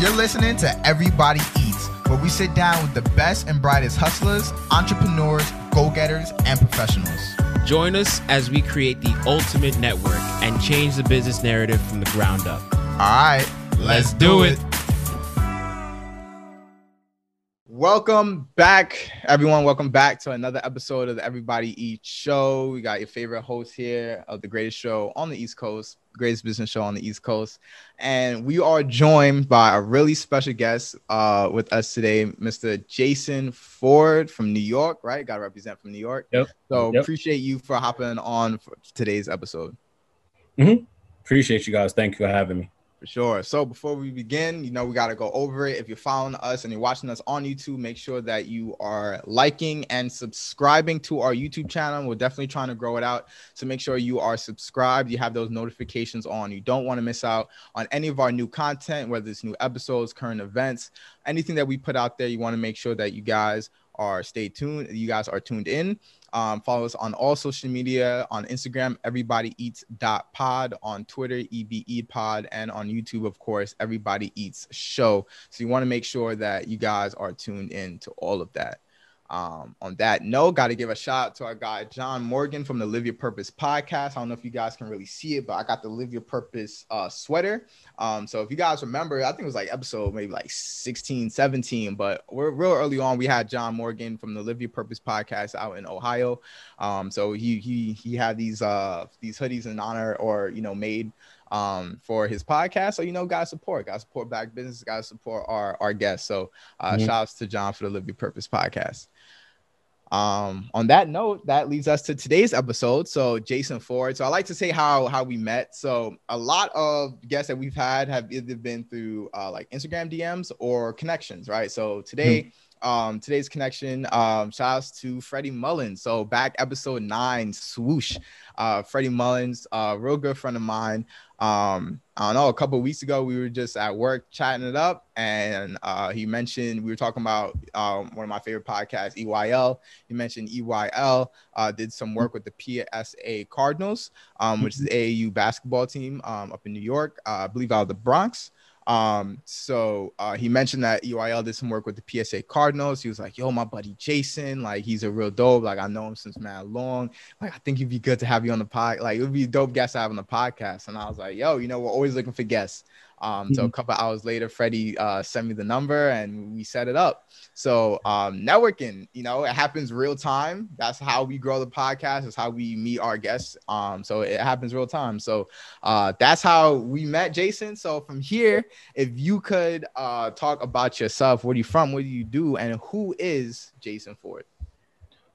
You're listening to Everybody Eats, where we sit down with the best and brightest hustlers, entrepreneurs, go getters, and professionals. Join us as we create the ultimate network and change the business narrative from the ground up. All right, let's, do it. Welcome back, everyone. Welcome back to another episode of the Everybody Eats show. We got your favorite host here of the greatest show on the East Coast, greatest business show on the East Coast. And we are joined by a really special guest uh, with us today, Mr. Jason Ford from New York, right? Got to represent from New York. Yep. So Yep. appreciate you for hopping on for today's episode. Appreciate you guys. Thank you for having me. For sure. So before we begin, you know, we got to go over it. If you're following us and you're watching us on YouTube, make sure that you are liking and subscribing to our YouTube channel. We're definitely trying to grow it out. So make sure you are subscribed. You have those notifications on. You don't want to miss out on any of our new content, whether it's new episodes, current events, anything that we put out there. You want to make sure that you guys are stay tuned. You guys are tuned in. Um, follow us on all social media on Instagram, everybody eats dot pod, on Twitter, EBE pod, and on YouTube, of course, everybody eats show. So you want to make sure that you guys are tuned in to all of that. Um, on that note, got to give a shout out to our guy John Morgan from the Live Your Purpose podcast. I don't know if you guys can really see it, but I got the Live Your Purpose uh, sweater. Um, so if you guys remember, I think it was like episode maybe like 16, 17, but we're real early on. We had John Morgan from the Live Your Purpose podcast out in Ohio. Um, so he he he had these uh these hoodies in honor or you know made um for his podcast. So you know, guys support, guys support black business, guys support our our guests. So uh Mhm. shout outs to John for the Live Your Purpose podcast. Um, on that note, that leads us to today's episode. So Jason Ford. So I like to say how how we met. So a lot of guests that we've had have either been through uh, like Instagram DMs or connections, right? So today, um, today's connection, um, shout outs to Freddie Mullins. So back episode nine, swoosh. Uh, Freddie Mullins, uh, real good friend of mine. Um, I don't know, a couple of weeks ago, we were just at work chatting it up, and uh, he mentioned we were talking about um, one of my favorite podcasts, EYL. He mentioned EYL uh, did some work with the PSA Cardinals, um, which is AAU basketball team um, up in New York, uh, I believe out of the Bronx. Um, so uh, he mentioned that EYL did some work with the PSA Cardinals. He was like, "Yo, my buddy Jason, like he's a real dope. Like I know him since mad long. Like I think it'd be good to have you on the pod. Like it would be dope guest to have on the podcast." And I was like, "Yo, you know, we're always looking for guests." Um, so a couple hours later, Freddie uh, sent me the number and we set it up. So um, networking, you know, it happens real time. That's how we grow the podcast. It's how we meet our guests. Um, so it happens real time. So uh, that's how we met Jason. So from here, if you could uh, talk about yourself, where you from, what do you do, and who is Jason Ford?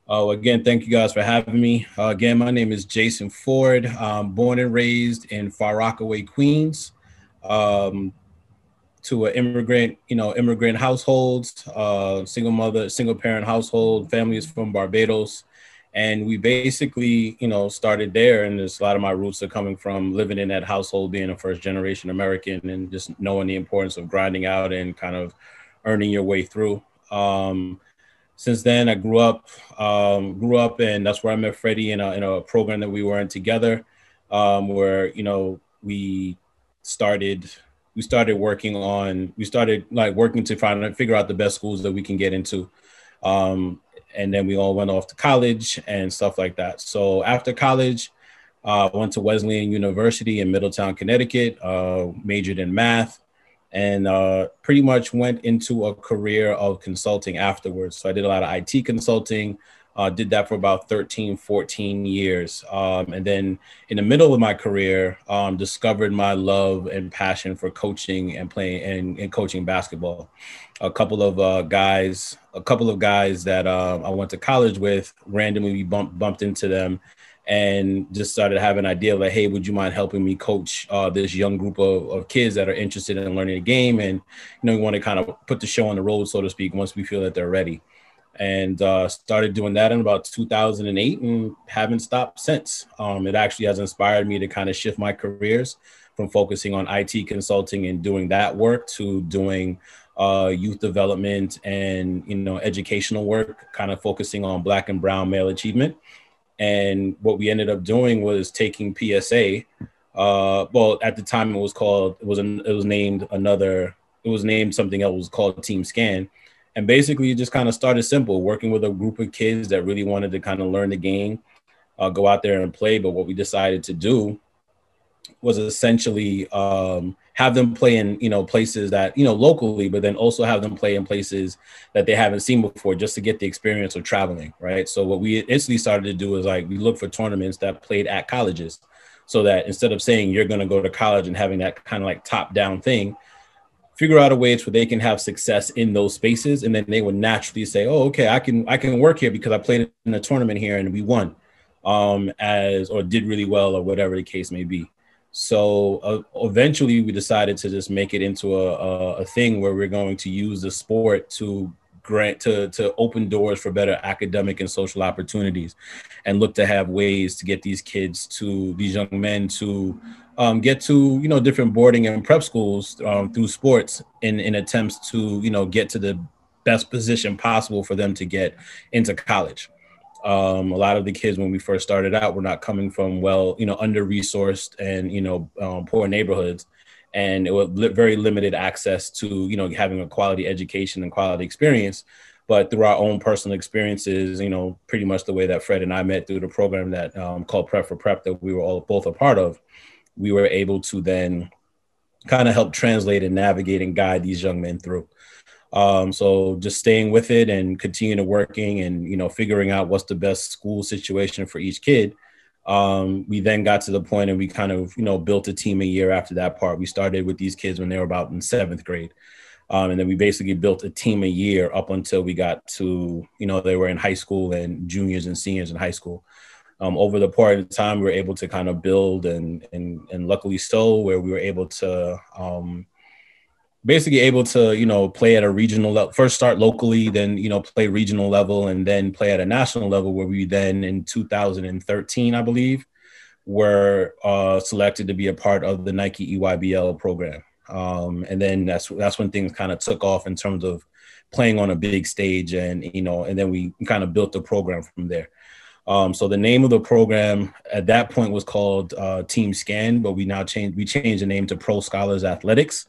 Oh, again, thank you guys for having me. Uh, again, my name is Jason Ford. Um, born and raised in Far Rockaway, Queens, um, to an immigrant, you know, immigrant households, uh, single mother, single parent household. families from Barbados, and we basically, you know, started there. And there's a lot of my roots are coming from living in that household, being a first generation American, and just knowing the importance of grinding out and kind of earning your way through. Um, since then, I grew up, um, grew up, and that's where I met Freddie in a, in a program that we were in together, um, where you know we started we started working on we started like working to find figure out the best schools that we can get into, um, and then we all went off to college and stuff like that. So after college, uh, went to Wesleyan University in Middletown, Connecticut, uh, majored in math and uh, pretty much went into a career of consulting afterwards. So I did a lot of IT consulting, uh, did that for about 13, 14 years. Um, and then in the middle of my career, um, discovered my love and passion for coaching and playing and, and coaching basketball. A couple of uh, guys, a couple of guys that uh, I went to college with, randomly bumped, bumped into them and just started having an idea like, hey, would you mind helping me coach uh, this young group of, of kids that are interested in learning the game? And, you know, we want to kind of put the show on the road, so to speak, once we feel that they're ready. And uh, started doing that in about 2008 and haven't stopped since. Um, it actually has inspired me to kind of shift my careers from focusing on IT consulting and doing that work to doing uh, youth development and you know educational work, kind of focusing on Black and Brown male achievement. And what we ended up doing was taking PSA. Uh, well, at the time it was called it was an, it was named another it was named something else. It was called Team Scan, and basically it just kind of started simple, working with a group of kids that really wanted to kind of learn the game, uh, go out there and play. But what we decided to do was essentially um, have them play in you know places that you know locally, but then also have them play in places that they haven't seen before, just to get the experience of traveling, right? So what we instantly started to do is like we look for tournaments that played at colleges, so that instead of saying you're going to go to college and having that kind of like top down thing, figure out a way where they can have success in those spaces, and then they would naturally say, oh okay, I can I can work here because I played in a tournament here and we won, um, as or did really well or whatever the case may be. So uh, eventually, we decided to just make it into a, a, a, thing where we're going to use the sport to grant to to open doors for better academic and social opportunities, and look to have ways to get these kids to these young men to um, get to you know different boarding and prep schools um, through sports in in attempts to you know get to the best position possible for them to get into college. Um, a lot of the kids when we first started out were not coming from well, you know, under resourced and you know um, poor neighborhoods, and it was li- very limited access to you know having a quality education and quality experience. But through our own personal experiences, you know, pretty much the way that Fred and I met through the program that um, called Prep for Prep that we were all both a part of, we were able to then kind of help translate and navigate and guide these young men through. Um, so just staying with it and continuing to working and you know figuring out what's the best school situation for each kid. Um, we then got to the point and we kind of you know built a team a year after that part. We started with these kids when they were about in seventh grade. Um, and then we basically built a team a year up until we got to you know they were in high school and juniors and seniors in high school um, over the part of time we were able to kind of build and and and luckily so where we were able to um, basically able to you know play at a regional level first start locally then you know play regional level and then play at a national level where we then in 2013 i believe were uh, selected to be a part of the nike eybl program. Um, and then that's that's when things kind of took off in terms of playing on a big stage and you know and then we kind of built the program from there um, so the name of the program at that point was called uh, Team Scan, but we now changed we changed the name to Pro Scholars Athletics.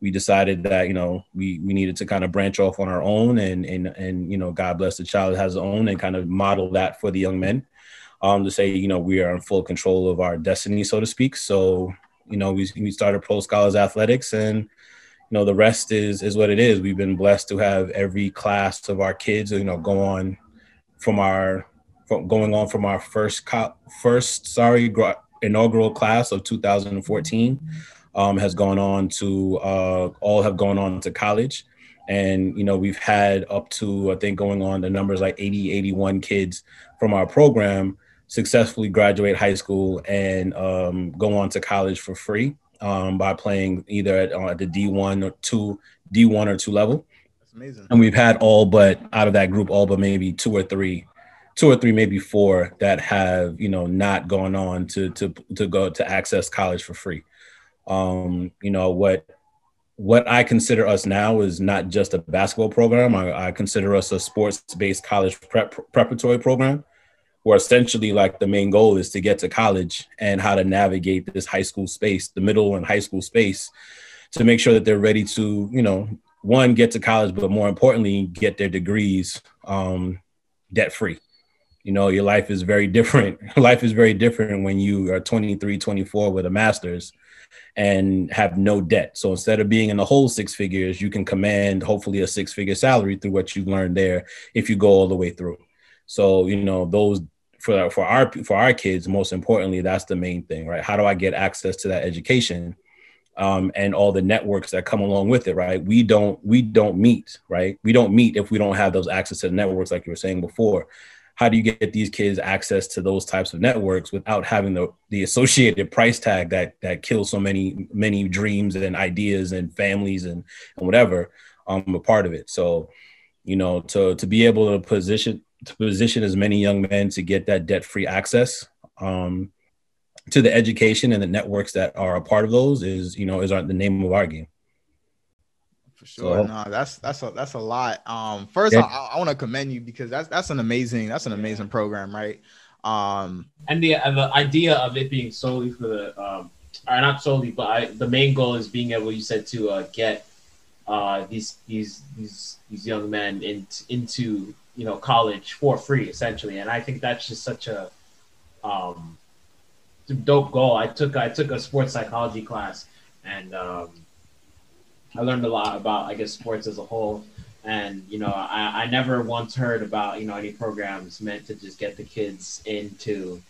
We decided that you know we we needed to kind of branch off on our own and and and you know God bless the child has own and kind of model that for the young men. Um to say you know we are in full control of our destiny so to speak. So you know we we started pro scholars athletics and you know the rest is is what it is. We've been blessed to have every class of our kids you know go on from our from going on from our first co- first sorry inaugural class of 2014 um, has gone on to uh, all have gone on to college. And you know we've had up to i think going on the numbers like 80 81 kids from our program successfully graduate high school and um, go on to college for free um, by playing either at, uh, at the d1 or 2 d1 or 2 level. That's amazing. And we've had all but out of that group all but maybe two or three two or three maybe four that have you know not gone on to to to go to access college for free um, you know what what I consider us now is not just a basketball program. I, I consider us a sports-based college prep, preparatory program, where essentially like the main goal is to get to college and how to navigate this high school space, the middle and high school space, to make sure that they're ready to, you know, one get to college, but more importantly, get their degrees um, debt free. You know, your life is very different. life is very different when you are 23, 24 with a master's and have no debt. So instead of being in the whole six figures, you can command hopefully a six figure salary through what you've learned there if you go all the way through. So, you know, those for for our for our kids, most importantly, that's the main thing, right? How do I get access to that education? Um, and all the networks that come along with it, right? We don't we don't meet, right? We don't meet if we don't have those access to the networks, like you were saying before how do you get these kids access to those types of networks without having the the associated price tag that that kills so many many dreams and ideas and families and, and whatever um a part of it. So you know to to be able to position to position as many young men to get that debt free access um to the education and the networks that are a part of those is you know is our, the name of our game for sure. So, no, that's that's a that's a lot. Um, first, yeah. I, I want to commend you because that's that's an amazing that's an amazing program, right? Um, and the uh, the idea of it being solely for the um, or not solely, but I, the main goal is being able, you said, to uh, get uh, these these these these young men in, into you know college for free essentially, and I think that's just such a um, dope goal. I took I took a sports psychology class and um, I learned a lot about I guess sports as a whole. And you know, I, I never once heard about you know any programs meant to just get the kids into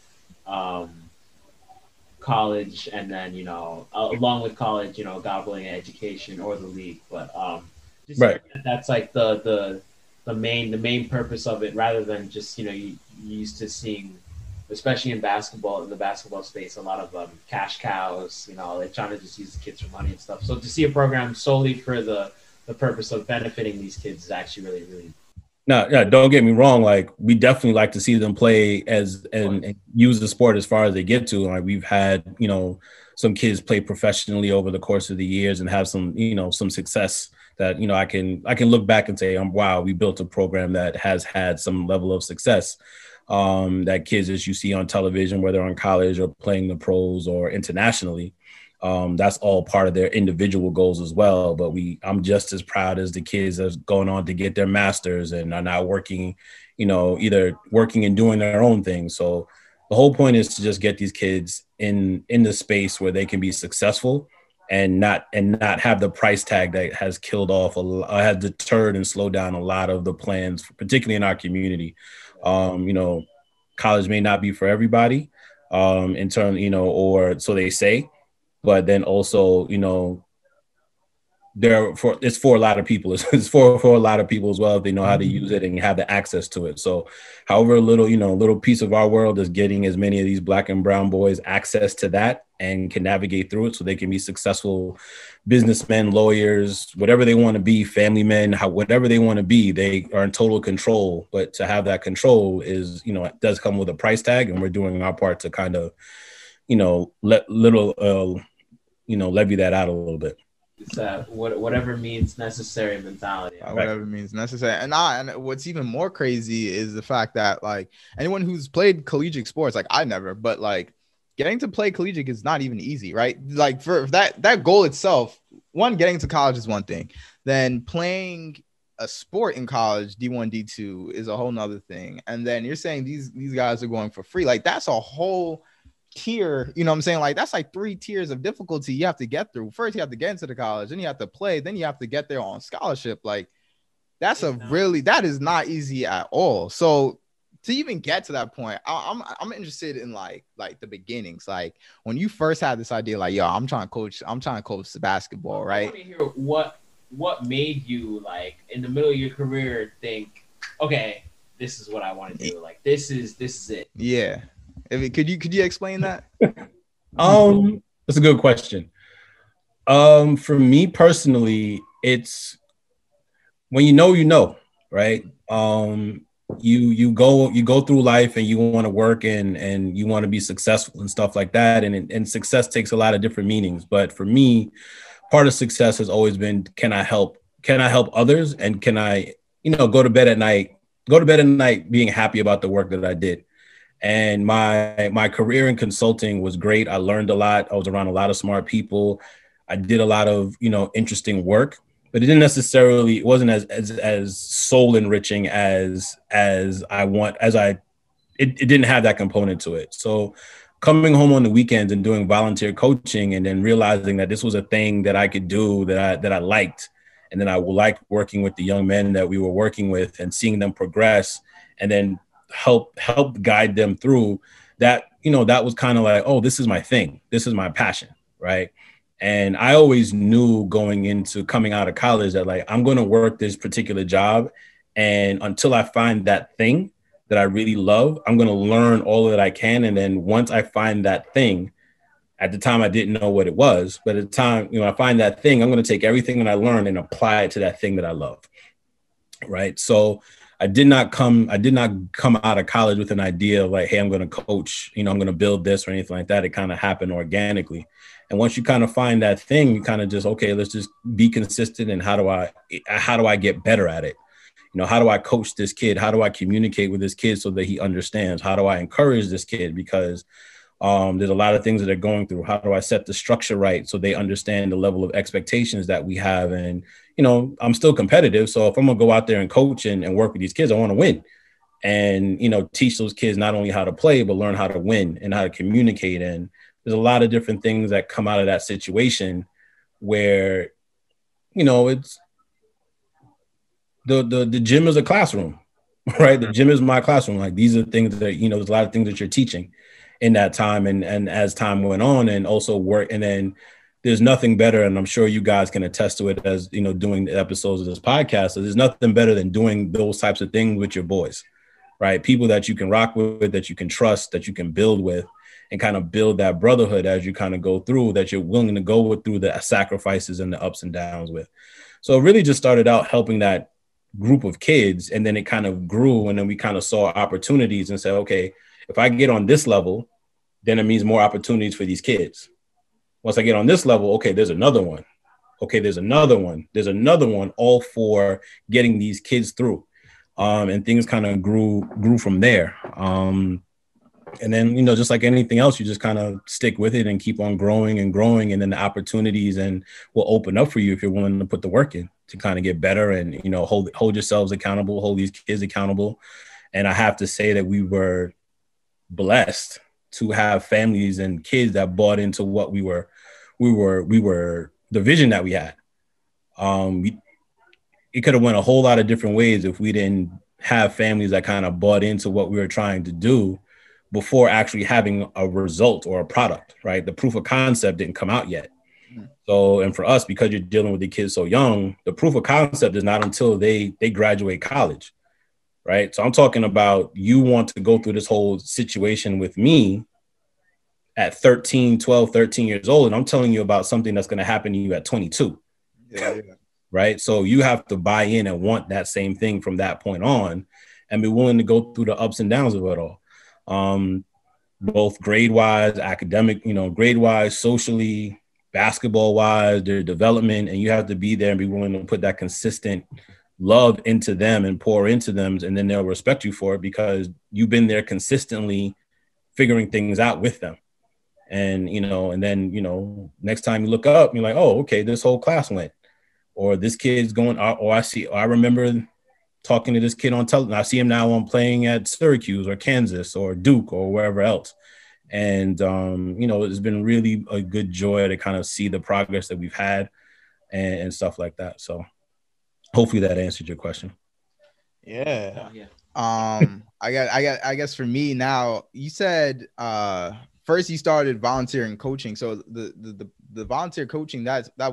um, college and then you know along with college you know gobbling education or the league but um just right. that's like the the the main the main purpose of it rather than just you know you, you used to seeing especially in basketball in the basketball space a lot of um, cash cows you know they're trying to just use the kids for money and stuff so to see a program solely for the the purpose of benefiting these kids is actually really really no, no, don't get me wrong. Like we definitely like to see them play as and, and, use the sport as far as they get to. Like we've had, you know, some kids play professionally over the course of the years and have some, you know, some success that you know I can I can look back and say, um, wow, we built a program that has had some level of success. Um, that kids as you see on television, whether on college or playing the pros or internationally, um, that's all part of their individual goals as well. But we, I'm just as proud as the kids that's going on to get their masters and are now working, you know, either working and doing their own thing. So the whole point is to just get these kids in in the space where they can be successful and not and not have the price tag that has killed off a has deterred and slowed down a lot of the plans, particularly in our community. Um, you know, college may not be for everybody um, in terms, you know, or so they say but then also you know there for it's for a lot of people it's, it's, for for a lot of people as well if they know how to mm-hmm. use it and have the access to it so however little you know a little piece of our world is getting as many of these black and brown boys access to that and can navigate through it so they can be successful businessmen lawyers whatever they want to be family men how, whatever they want to be they are in total control but to have that control is you know it does come with a price tag and we're doing our part to kind of you know let little uh, you know levy that out a little bit. It's that what, whatever means necessary mentality. Uh, whatever means necessary, and I, and what's even more crazy is the fact that like anyone who's played collegiate sports, like I never, but like getting to play collegiate is not even easy, right? Like for that that goal itself, one getting to college is one thing, then playing a sport in college, D1, D2 is a whole nother thing. And then you're saying these these guys are going for free. Like that's a whole tier, you know what I'm saying? Like that's like three tiers of difficulty you have to get through. First, you have to get into the college, then you have to play, then you have to get there on scholarship. Like that's a really that is not easy at all. So to even get to that point, I, am I'm, I'm interested in like like the beginnings, like when you first had this idea, like yo, I'm trying to coach, I'm trying to coach basketball, right? What what made you like in the middle of your career think, okay, this is what I want to do. Like this is this is it. Yeah. If could you could you explain that? um, that's a good question. Um, for me personally, it's when you know, you know, right? Um, you you go you go through life and you want to work and and you want to be successful and stuff like that, and and success takes a lot of different meanings. But for me, part of success has always been can I help can I help others and can I you know go to bed at night go to bed at night being happy about the work that I did and my my career in consulting was great. I learned a lot. I was around a lot of smart people. I did a lot of you know interesting work but it didn't necessarily it wasn't as as, as soul enriching as as i want as i it, it didn't have that component to it. So coming home on the weekends and doing volunteer coaching and then realizing that this was a thing that i could do that i that i liked and then i liked working with the young men that we were working with and seeing them progress and then help help guide them through that you know that was kind of like oh this is my thing. This is my passion right? And i always knew going into coming out of college that like i'm going to work this particular job and until i find that thing that i really love i'm going to learn all that i can. And then once i find that thing at the time i didn't know what it was but at the time you know i find that thing i'm going to take everything that i learned and apply it to that thing that i love right? So I did not come I did not come out of college with an idea of like, hey, I'm going to coach, you know, I'm going to build this or anything like that. It kind of happened organically. And once you kind of find that thing, you kind of just okay, let's just be consistent and how do I how do I get better at it? You know, how do I coach this kid? How do I communicate with this kid so that he understands? How do I encourage this kid because Um, there's a lot of things that they're going through. How do I set the structure right so they understand the level of expectations that we have? And, you know, I'm still competitive. So if I'm gonna go out there and coach and, and work with these kids, I want to win. And, you know, teach those kids not only how to play, but learn how to win and how to communicate. And there's a lot of different things that come out of that situation where, you know, it's the the the gym is a classroom, right? The mm-hmm. gym is my classroom. Like these are things that, you know, there's a lot of things that you're teaching in that time and and as time went on and also work and then there's nothing better and i'm sure you guys can attest to it as you know doing the episodes of this podcast so there's nothing better than doing those types of things with your boys right people that you can rock with that you can trust that you can build with and kind of build that brotherhood as you kind of go through that you're willing to go with through the sacrifices and the ups and downs with so it really just started out helping that group of kids and then it kind of grew and then we kind of saw opportunities and said okay if I get on this level, then it means more opportunities for these kids. Once I get on this level, okay, there's another one. Okay, there's another one. There's another one, all for getting these kids through. Um, and things kind of grew grew from there. Um, and then you know, just like anything else, you just kind of stick with it and keep on growing and growing, and then the opportunities and will open up for you if you're willing to put the work in to kind of get better and you know hold hold yourselves accountable, hold these kids accountable. And I have to say that we were blessed to have families and kids that bought into what we were we were we were the vision that we had um we, it could have went a whole lot of different ways if we didn't have families that kind of bought into what we were trying to do before actually having a result or a product right the proof of concept didn't come out yet hmm. so and for us because you're dealing with the kids so young the proof of concept is not until they they graduate college right? So I'm talking about you want to go through this whole situation with me at 13, 12, 13 years old. And I'm telling you about something that's going to happen to you at 22. Yeah, yeah. Right. So you have to buy in and want that same thing from that point on and be willing to go through the ups and downs of it all. Um, both grade wise, academic, you know, grade wise, socially, basketball wise, their development, and you have to be there and be willing to put that consistent love into them and pour into them and then they'll respect you for it because you've been there consistently figuring things out with them and you know and then you know next time you look up you're like oh okay this whole class went or this kid's going or i see or i remember talking to this kid on television i see him now on playing at syracuse or kansas or duke or wherever else and um, you know it's been really a good joy to kind of see the progress that we've had and, and stuff like that so hopefully that answered your question. Yeah. Oh, yeah. Um, I got, I got, I guess for me now, you said uh first you started volunteering coaching. So the the the, the volunteer coaching that's that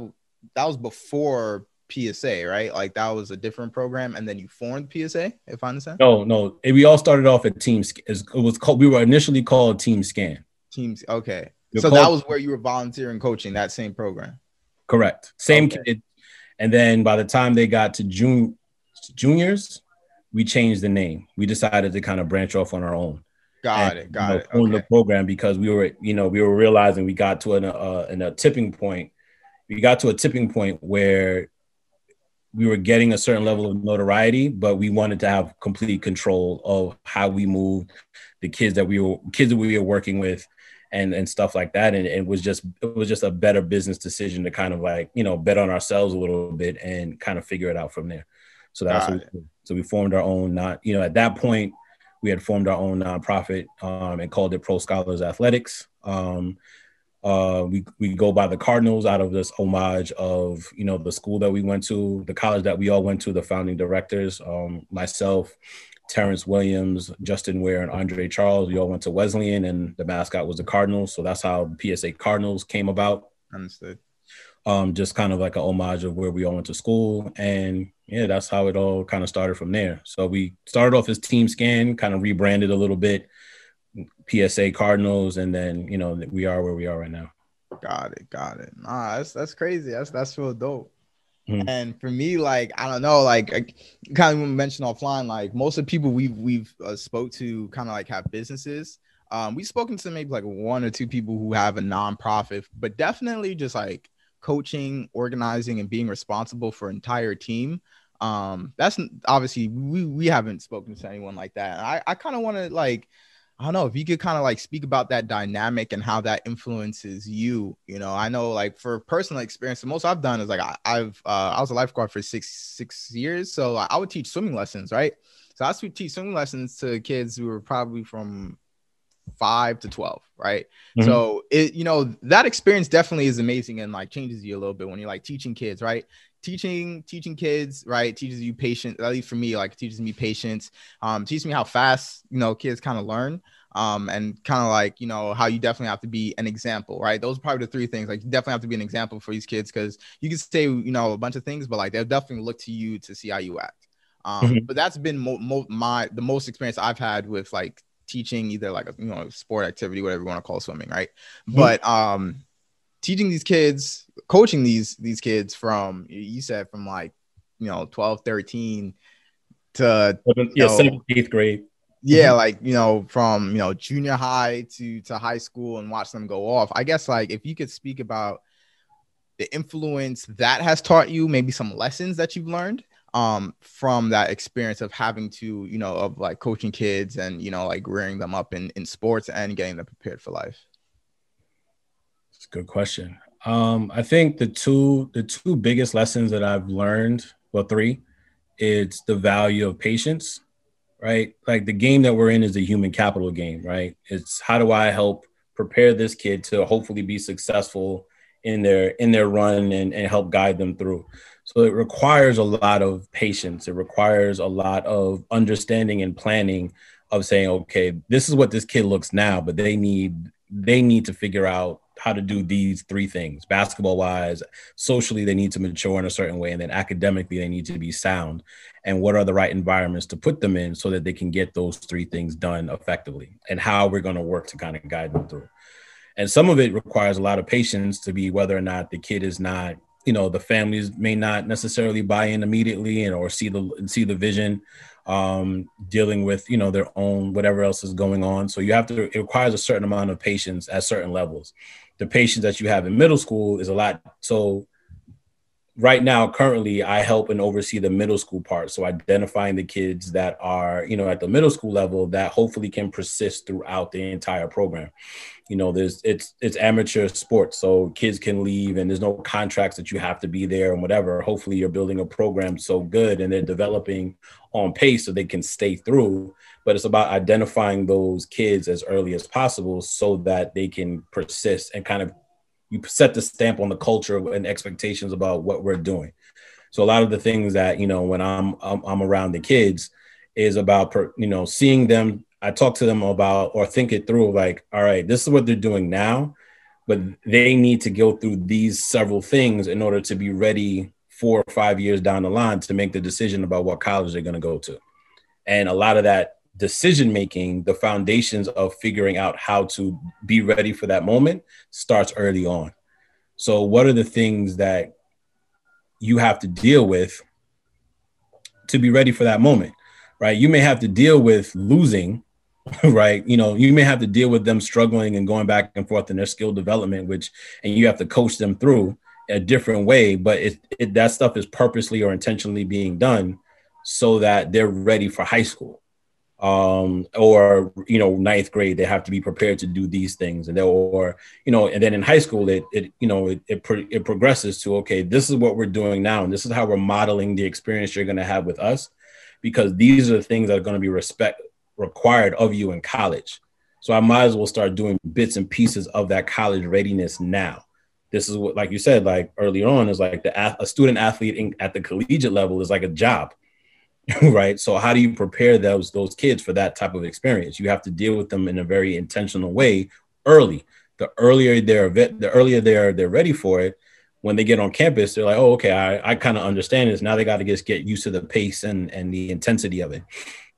that was before PSA, right? Like that was a different program, and then you formed PSA, if I understand. No, no, we all started off at Team. It was called. We were initially called Team Scan. Teams. Okay, so called, that was where you were volunteering coaching that same program. Correct. Same okay. kid, and then by the time they got to June juniors, we changed the name. We decided to kind of branch off on our own. Got and, it. Got you know, it. Okay. the program because we were, you know, we were realizing we got to an, uh, an, a tipping point. We got to a tipping point where we were getting a certain level of notoriety, but we wanted to have complete control of how we moved the kids that we were kids that we were working with and and stuff like that and it was just it was just a better business decision to kind of like you know bet on ourselves a little bit and kind of figure it out from there so that's what we, so we formed our own not you know at that point we had formed our own nonprofit um, and called it pro scholars athletics um, uh, we, we go by the cardinals out of this homage of you know the school that we went to the college that we all went to the founding directors um, myself Terrence Williams, Justin Ware, and Andre Charles. We all went to Wesleyan, and the mascot was the Cardinals. So that's how PSA Cardinals came about. Understood. Um, just kind of like a homage of where we all went to school, and yeah, that's how it all kind of started from there. So we started off as Team Scan, kind of rebranded a little bit, PSA Cardinals, and then you know we are where we are right now. Got it, got it. Nah, that's that's crazy. That's that's real dope. Mm-hmm. And for me, like I don't know, like I kind of mentioned offline, like most of the people we've we've uh, spoke to kind of like have businesses. Um, we've spoken to maybe like one or two people who have a nonprofit, but definitely just like coaching, organizing, and being responsible for entire team. Um, that's obviously we we haven't spoken to anyone like that. I I kind of want to like I don't know if you could kind of like speak about that dynamic and how that influences you. You know, I know like for personal experience, the most I've done is like I, have uh, I was a lifeguard for six six years, so I would teach swimming lessons, right? So I would teach swimming lessons to kids who were probably from five to 12 right mm-hmm. so it you know that experience definitely is amazing and like changes you a little bit when you're like teaching kids right teaching teaching kids right teaches you patience at least for me like teaches me patience um teaches me how fast you know kids kind of learn um and kind of like you know how you definitely have to be an example right those are probably the three things like you definitely have to be an example for these kids because you can say you know a bunch of things but like they'll definitely look to you to see how you act um mm-hmm. but that's been mo- mo- my the most experience i've had with like teaching either like a you know sport activity whatever you want to call swimming right mm-hmm. but um teaching these kids, coaching these these kids from you said from like you know 12, 13 to yeah, seventh, eighth grade. Yeah, mm-hmm. like you know, from you know junior high to to high school and watch them go off. I guess like if you could speak about the influence that has taught you, maybe some lessons that you've learned um from that experience of having to you know of like coaching kids and you know like rearing them up in in sports and getting them prepared for life It's a good question. Um, I think the two the two biggest lessons that I've learned, well, three, it's the value of patience, right? Like the game that we're in is a human capital game, right? It's how do I help prepare this kid to hopefully be successful in their in their run and, and help guide them through. So it requires a lot of patience. It requires a lot of understanding and planning of saying, okay, this is what this kid looks now, but they need they need to figure out how to do these three things. Basketball wise socially they need to mature in a certain way and then academically they need to be sound. And what are the right environments to put them in so that they can get those three things done effectively and how we're going to work to kind of guide them through? And some of it requires a lot of patience to be whether or not the kid is not you know the families may not necessarily buy in immediately and or see the see the vision um, dealing with you know their own whatever else is going on so you have to it requires a certain amount of patience at certain levels the patience that you have in middle school is a lot. So right now, currently, I help and oversee the middle school part. So identifying the kids that are, you know, at the middle school level that hopefully can persist throughout the entire program. You know, there's it's it's amateur sports, so kids can leave and there's no contracts that you have to be there and whatever. Hopefully, you're building a program so good and they're developing on pace so they can stay through but it's about identifying those kids as early as possible so that they can persist and kind of you set the stamp on the culture and expectations about what we're doing. So a lot of the things that you know when i'm i'm, I'm around the kids is about per, you know seeing them. I talk to them about or think it through like all right this is what they're doing now but they need to go through these several things in order to be ready four or five years down the line to make the decision about what college they're going to go to. And a lot of that decision making, the foundations of figuring out how to be ready for that moment starts early on. So, what are the things that you have to deal with to be ready for that moment? Right? You may have to deal with losing, right? You know, you may have to deal with them struggling and going back and forth in their skill development, which, and you have to coach them through a different way, but it, it that stuff is purposely or intentionally being done so that they're ready for high school um, or you know ninth grade they have to be prepared to do these things. And or you know and then in high school it, it you know it, it, pro- it progresses to okay this is what we're doing now. And this is how we're modeling the experience you're going to have with us because these are the things that are going to be respect required of you in college. So i might as well start doing bits and pieces of that college readiness now. This is what like you said like earlier on is like the a student athlete in, at the collegiate level is like a job right? So how do you prepare those those kids for that type of experience? You have to deal with them in a very intentional way early. The earlier they're the earlier they're they're ready for it when they get on campus they're like oh okay i, I kind of understand this. Now they got to just get used to the pace and and the intensity of it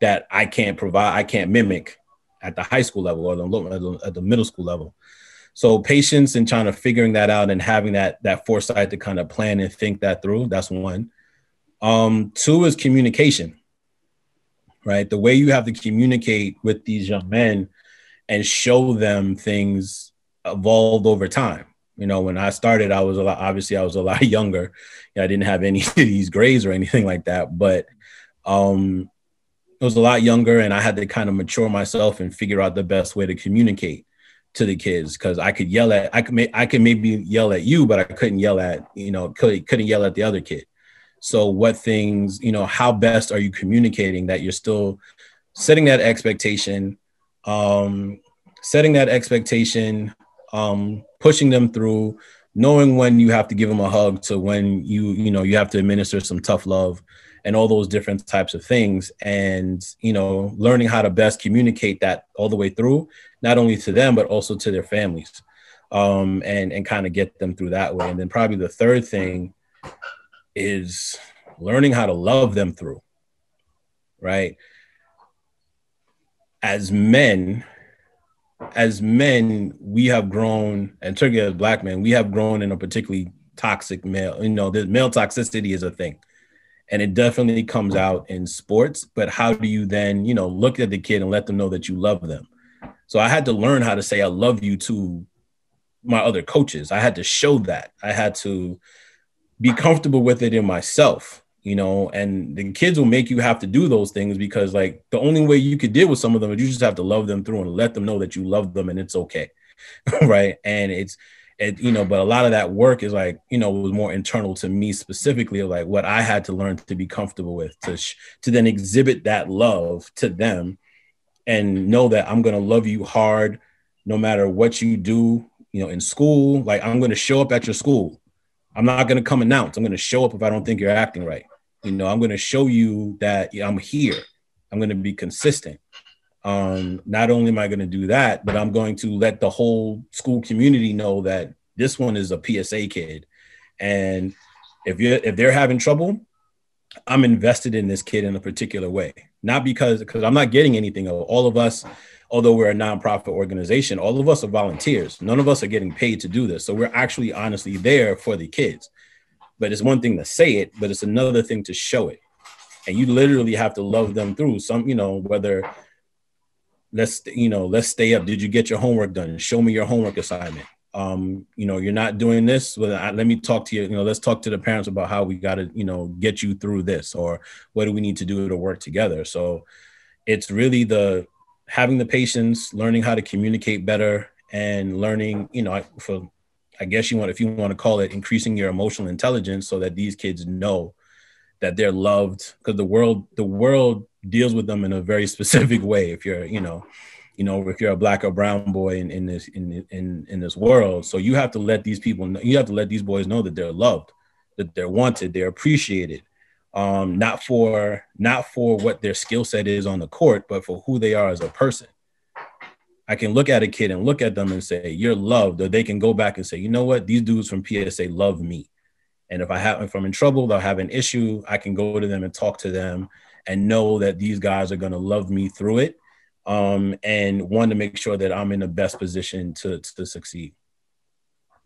that i can't provide i can't mimic at the high school level or the, at the middle school level. So patience and trying to figuring that out and having that that foresight to kind of plan and think that through that's one um, two is communication, right? The way you have to communicate with these young men and show them things evolved over time. You know, when I started, I was a lot, obviously I was a lot younger. You know, I didn't have any of these grades or anything like that, but um, I was a lot younger and I had to kind of mature myself and figure out the best way to communicate to the kids because I could yell at I could I could maybe yell at you, but I couldn't yell at you know could, couldn't yell at the other kid. So what things you know how best are you communicating that you're still setting that expectation, um, setting that expectation, um, pushing them through, knowing when you have to give them a hug to when you you know you have to administer some tough love and all those different types of things and you know learning how to best communicate that all the way through not only to them but also to their families um, and and kind of get them through that way. And then probably the third thing is learning how to love them through right? As men as men we have grown and Turkey as black men we have grown in a particularly toxic male you know the male toxicity is a thing. And it definitely comes out in sports but how do you then you know look at the kid and let them know that you love them? So i had to learn how to say i love you to my other coaches. I had to show that. I had to be comfortable with it in myself you know and the kids will make you have to do those things because like the only way you could deal with some of them is you just have to love them through and let them know that you love them and it's okay right and it's it, you know, but a lot of that work is like, you know, was more internal to me specifically, like what I had to learn to be comfortable with, to sh- to then exhibit that love to them, and know that I'm gonna love you hard, no matter what you do, you know, in school. Like I'm gonna show up at your school. I'm not gonna come announce. I'm gonna show up if I don't think you're acting right. You know, I'm gonna show you that I'm here. I'm gonna be consistent um, not only am I going to do that, but I'm going to let the whole school community know that this one is a PSA kid, and if you if they're having trouble, I'm invested in this kid in a particular way. Not because because I'm not getting anything. Of all of us, although we're a nonprofit organization, all of us are volunteers. None of us are getting paid to do this. So we're actually honestly there for the kids. But it's one thing to say it, but it's another thing to show it. And you literally have to love them through some, you know, whether let's you know let's stay up did you get your homework done show me your homework assignment um you know you're not doing this well I, let me talk to you you know let's talk to the parents about how we got to you know get you through this or what do we need to do to work together so it's really the having the patience learning how to communicate better and learning you know for i guess you want if you want to call it increasing your emotional intelligence so that these kids know that they're loved because the world the world deals with them in a very specific way. If you're, you know, you know, if you're a black or brown boy in, in this in, in in this world, so you have to let these people know, you have to let these boys know that they're loved, that they're wanted, they're appreciated, um, not for not for what their skill set is on the court, but for who they are as a person. I can look at a kid and look at them and say, "You're loved," or they can go back and say, "You know what? These dudes from PSA love me." And if I have, if I'm in trouble, they'll have an issue. I can go to them and talk to them and know that these guys are going to love me through it um, and want to make sure that I'm in the best position to, to succeed.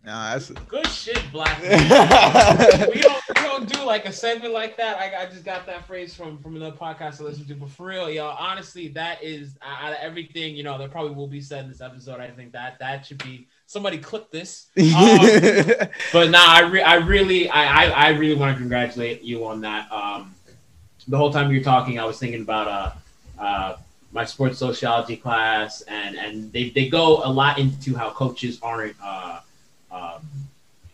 Nah, that's good shit, Black. we don't we don't do like a segment like that. I, I just got that phrase from from another podcast I listened to, but for real, y'all, honestly, that is out of everything you know that probably will be said in this episode. I think that that should be somebody clip this. Um, but nah, I re- I really I, I, I really want to congratulate you on that. Um, the whole time you were talking, I was thinking about uh, uh, my sports sociology class, and and they, they go a lot into how coaches aren't uh,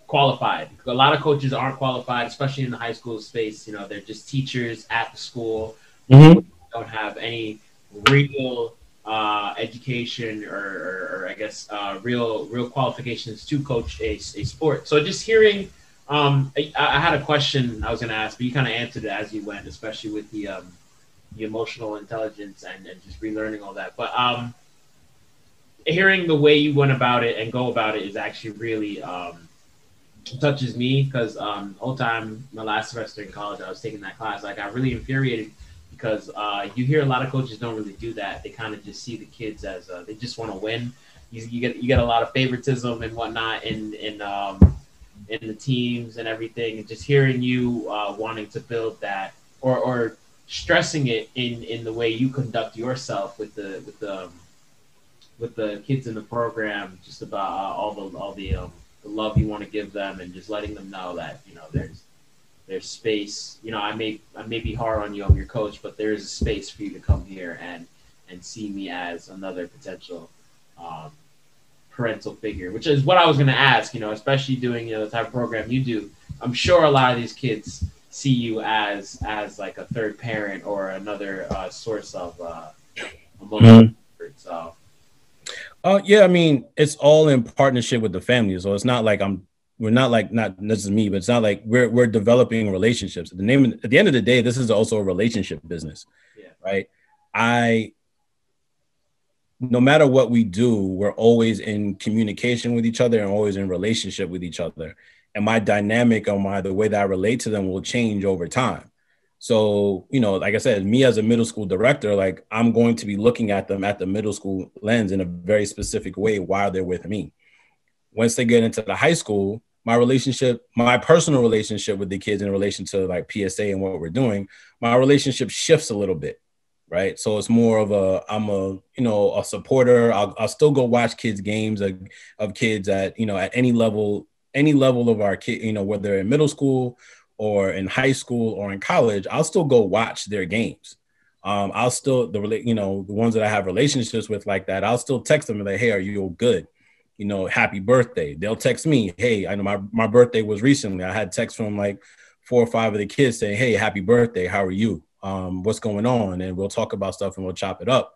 qualified. A lot of coaches aren't qualified, especially in the high school space. You know, they're just teachers at the school. Mm-hmm. Don't have any real uh, education or, or, or, I guess uh, real real qualifications to coach a, a sport. So just hearing um, I, I, had a question I was going to ask, but you kind of answered it as you went, especially with the um, the emotional intelligence and, and just relearning all that. But um, hearing the way you went about it and go about it is actually really um, touches me because um, whole time my last semester in college, I was taking that class. Like I really infuriated because uh, you hear a lot of coaches don't really do that. They kind of just see the kids as uh, they just want to win. You, you, get you get a lot of favoritism and whatnot in in um, in the teams and everything, and just hearing you uh, wanting to build that or or stressing it in in the way you conduct yourself with the with the with the kids in the program, just about uh, all the all the um, the love you want to give them, and just letting them know that you know there's there's space. You know, I may I may be hard on you. I'm your coach, but there is a space for you to come here and and see me as another potential um, parental figure, which is what I was going to ask. You know, especially doing you know the type of program you do. I'm sure a lot of these kids see you as as like a third parent or another uh, source of uh, emotional mm-hmm. So. Uh, yeah, I mean, it's all in partnership with the family. So it's not like I'm we're not like not this is me, but it's not like we're we're developing relationships. At the name at the end of the day, this is also a relationship business, yeah. right? I no matter what we do, we're always in communication with each other and always in relationship with each other. And my dynamic or my the way that I relate to them will change over time. So, you know, like I said, me as a middle school director, like I'm going to be looking at them at the middle school lens in a very specific way while they're with me. Once they get into the high school, my relationship, my personal relationship with the kids in relation to like PSA and what we're doing, my relationship shifts a little bit, right? So it's more of a I'm a you know a supporter. I'll, I'll still go watch kids games of, of kids at you know at any level any level of our kid you know whether in middle school or in high school or in college. I'll still go watch their games. Um, I'll still the you know the ones that I have relationships with like that. I'll still text them and like, hey, are you good? you know, happy birthday. They'll text me, hey, I know my, my birthday was recently. I had text from like four or five of the kids saying, hey, happy birthday. How are you? Um, what's going on? And we'll talk about stuff and we'll chop it up.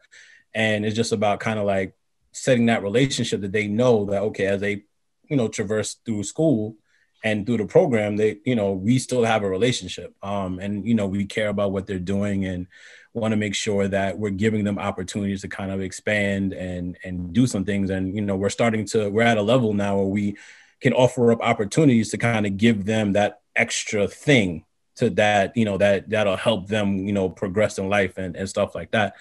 And it's just about kind of like setting that relationship that they know that, okay, as they, you know, traverse through school and through the program, they, you know, we still have a relationship. Um, and, you know, we care about what they're doing and, want to make sure that we're giving them opportunities to kind of expand and and do some things and you know we're starting to we're at a level now where we can offer up opportunities to kind of give them that extra thing to that you know that that'll help them you know progress in life and, and stuff like that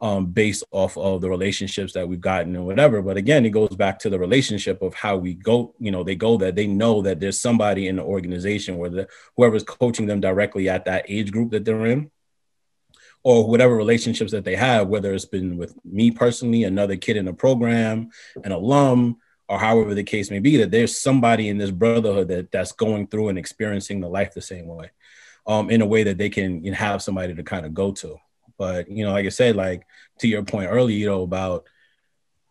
um, based off of the relationships that we've gotten and whatever. But again, it goes back to the relationship of how we go, you know, they go that they know that there's somebody in the organization where the whoever's coaching them directly at that age group that they're in or whatever relationships that they have, whether it's been with me personally, another kid in the program, an alum, or however the case may be, that there's somebody in this brotherhood that that's going through and experiencing the life the same way, um, in a way that they can you know, have somebody to kind of go to. But you know, like I said, like to your point earlier, you know, about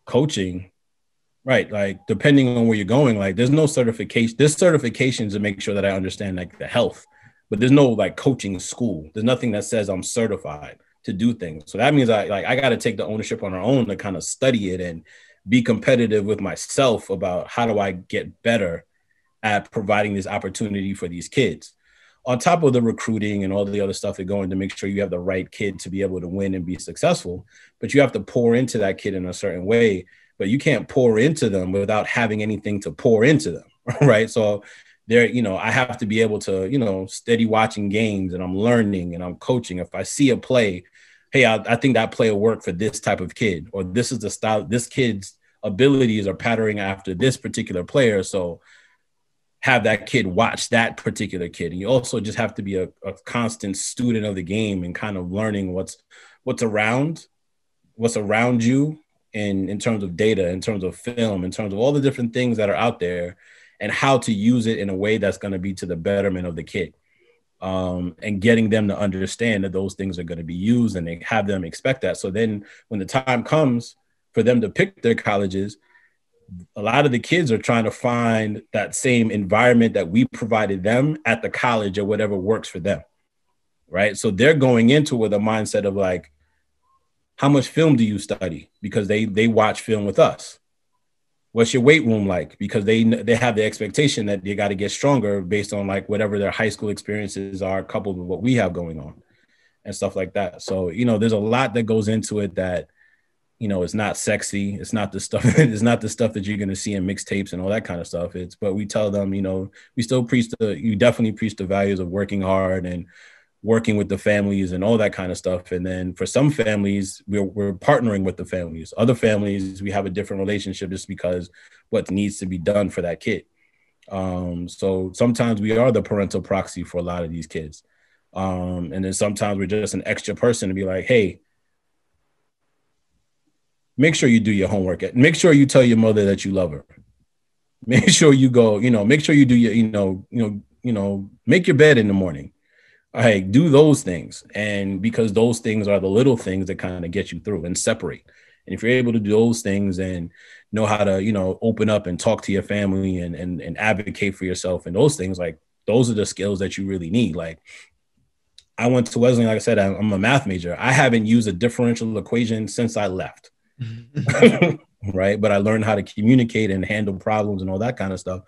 coaching, right? Like depending on where you're going, like there's no certification. There's certifications to make sure that I understand like the health but there's no like coaching school. There's nothing that says I'm certified to do things. So that means I like I got to take the ownership on our own to kind of study it and be competitive with myself about how do I get better at providing this opportunity for these kids. On top of the recruiting and all the other stuff that go in to make sure you have the right kid to be able to win and be successful, but you have to pour into that kid in a certain way. But you can't pour into them without having anything to pour into them, right? So there, you know, I have to be able to, you know, steady watching games and I'm learning and I'm coaching. If I see a play, hey, I, I think that play will work for this type of kid, or this is the style, this kid's abilities are patterning after this particular player. So have that kid watch that particular kid. And you also just have to be a, a constant student of the game and kind of learning what's what's around, what's around you in in terms of data, in terms of film, in terms of all the different things that are out there and how to use it in a way that's going to be to the betterment of the kid. Um, and getting them to understand that those things are going to be used and they have them expect that. So then when the time comes for them to pick their colleges, a lot of the kids are trying to find that same environment that we provided them at the college or whatever works for them. Right. So they're going into with a mindset of like, how much film do you study? Because they they watch film with us what's your weight room like because they they have the expectation that they got to get stronger based on like whatever their high school experiences are coupled with what we have going on and stuff like that so you know there's a lot that goes into it that you know it's not sexy it's not the stuff it's not the stuff that you're going to see in mixtapes and all that kind of stuff it's but we tell them you know we still preach the you definitely preach the values of working hard and working with the families and all that kind of stuff. And then for some families, we're, we're partnering with the families. Other families, we have a different relationship just because what needs to be done for that kid. Um, so sometimes we are the parental proxy for a lot of these kids. Um, and then sometimes we're just an extra person to be like, hey, make sure you do your homework. Make sure you tell your mother that you love her. Make sure you go, you know, make sure you do your, you know, you know, you know, make your bed in the morning. All right, do those things. And because those things are the little things that kind of get you through and separate. And if you're able to do those things and know how to, you know, open up and talk to your family and and, and advocate for yourself and those things, like those are the skills that you really need. Like I went to Wesleyan, like I said, I'm a math major. I haven't used a differential equation since I left. right. But I learned how to communicate and handle problems and all that kind of stuff.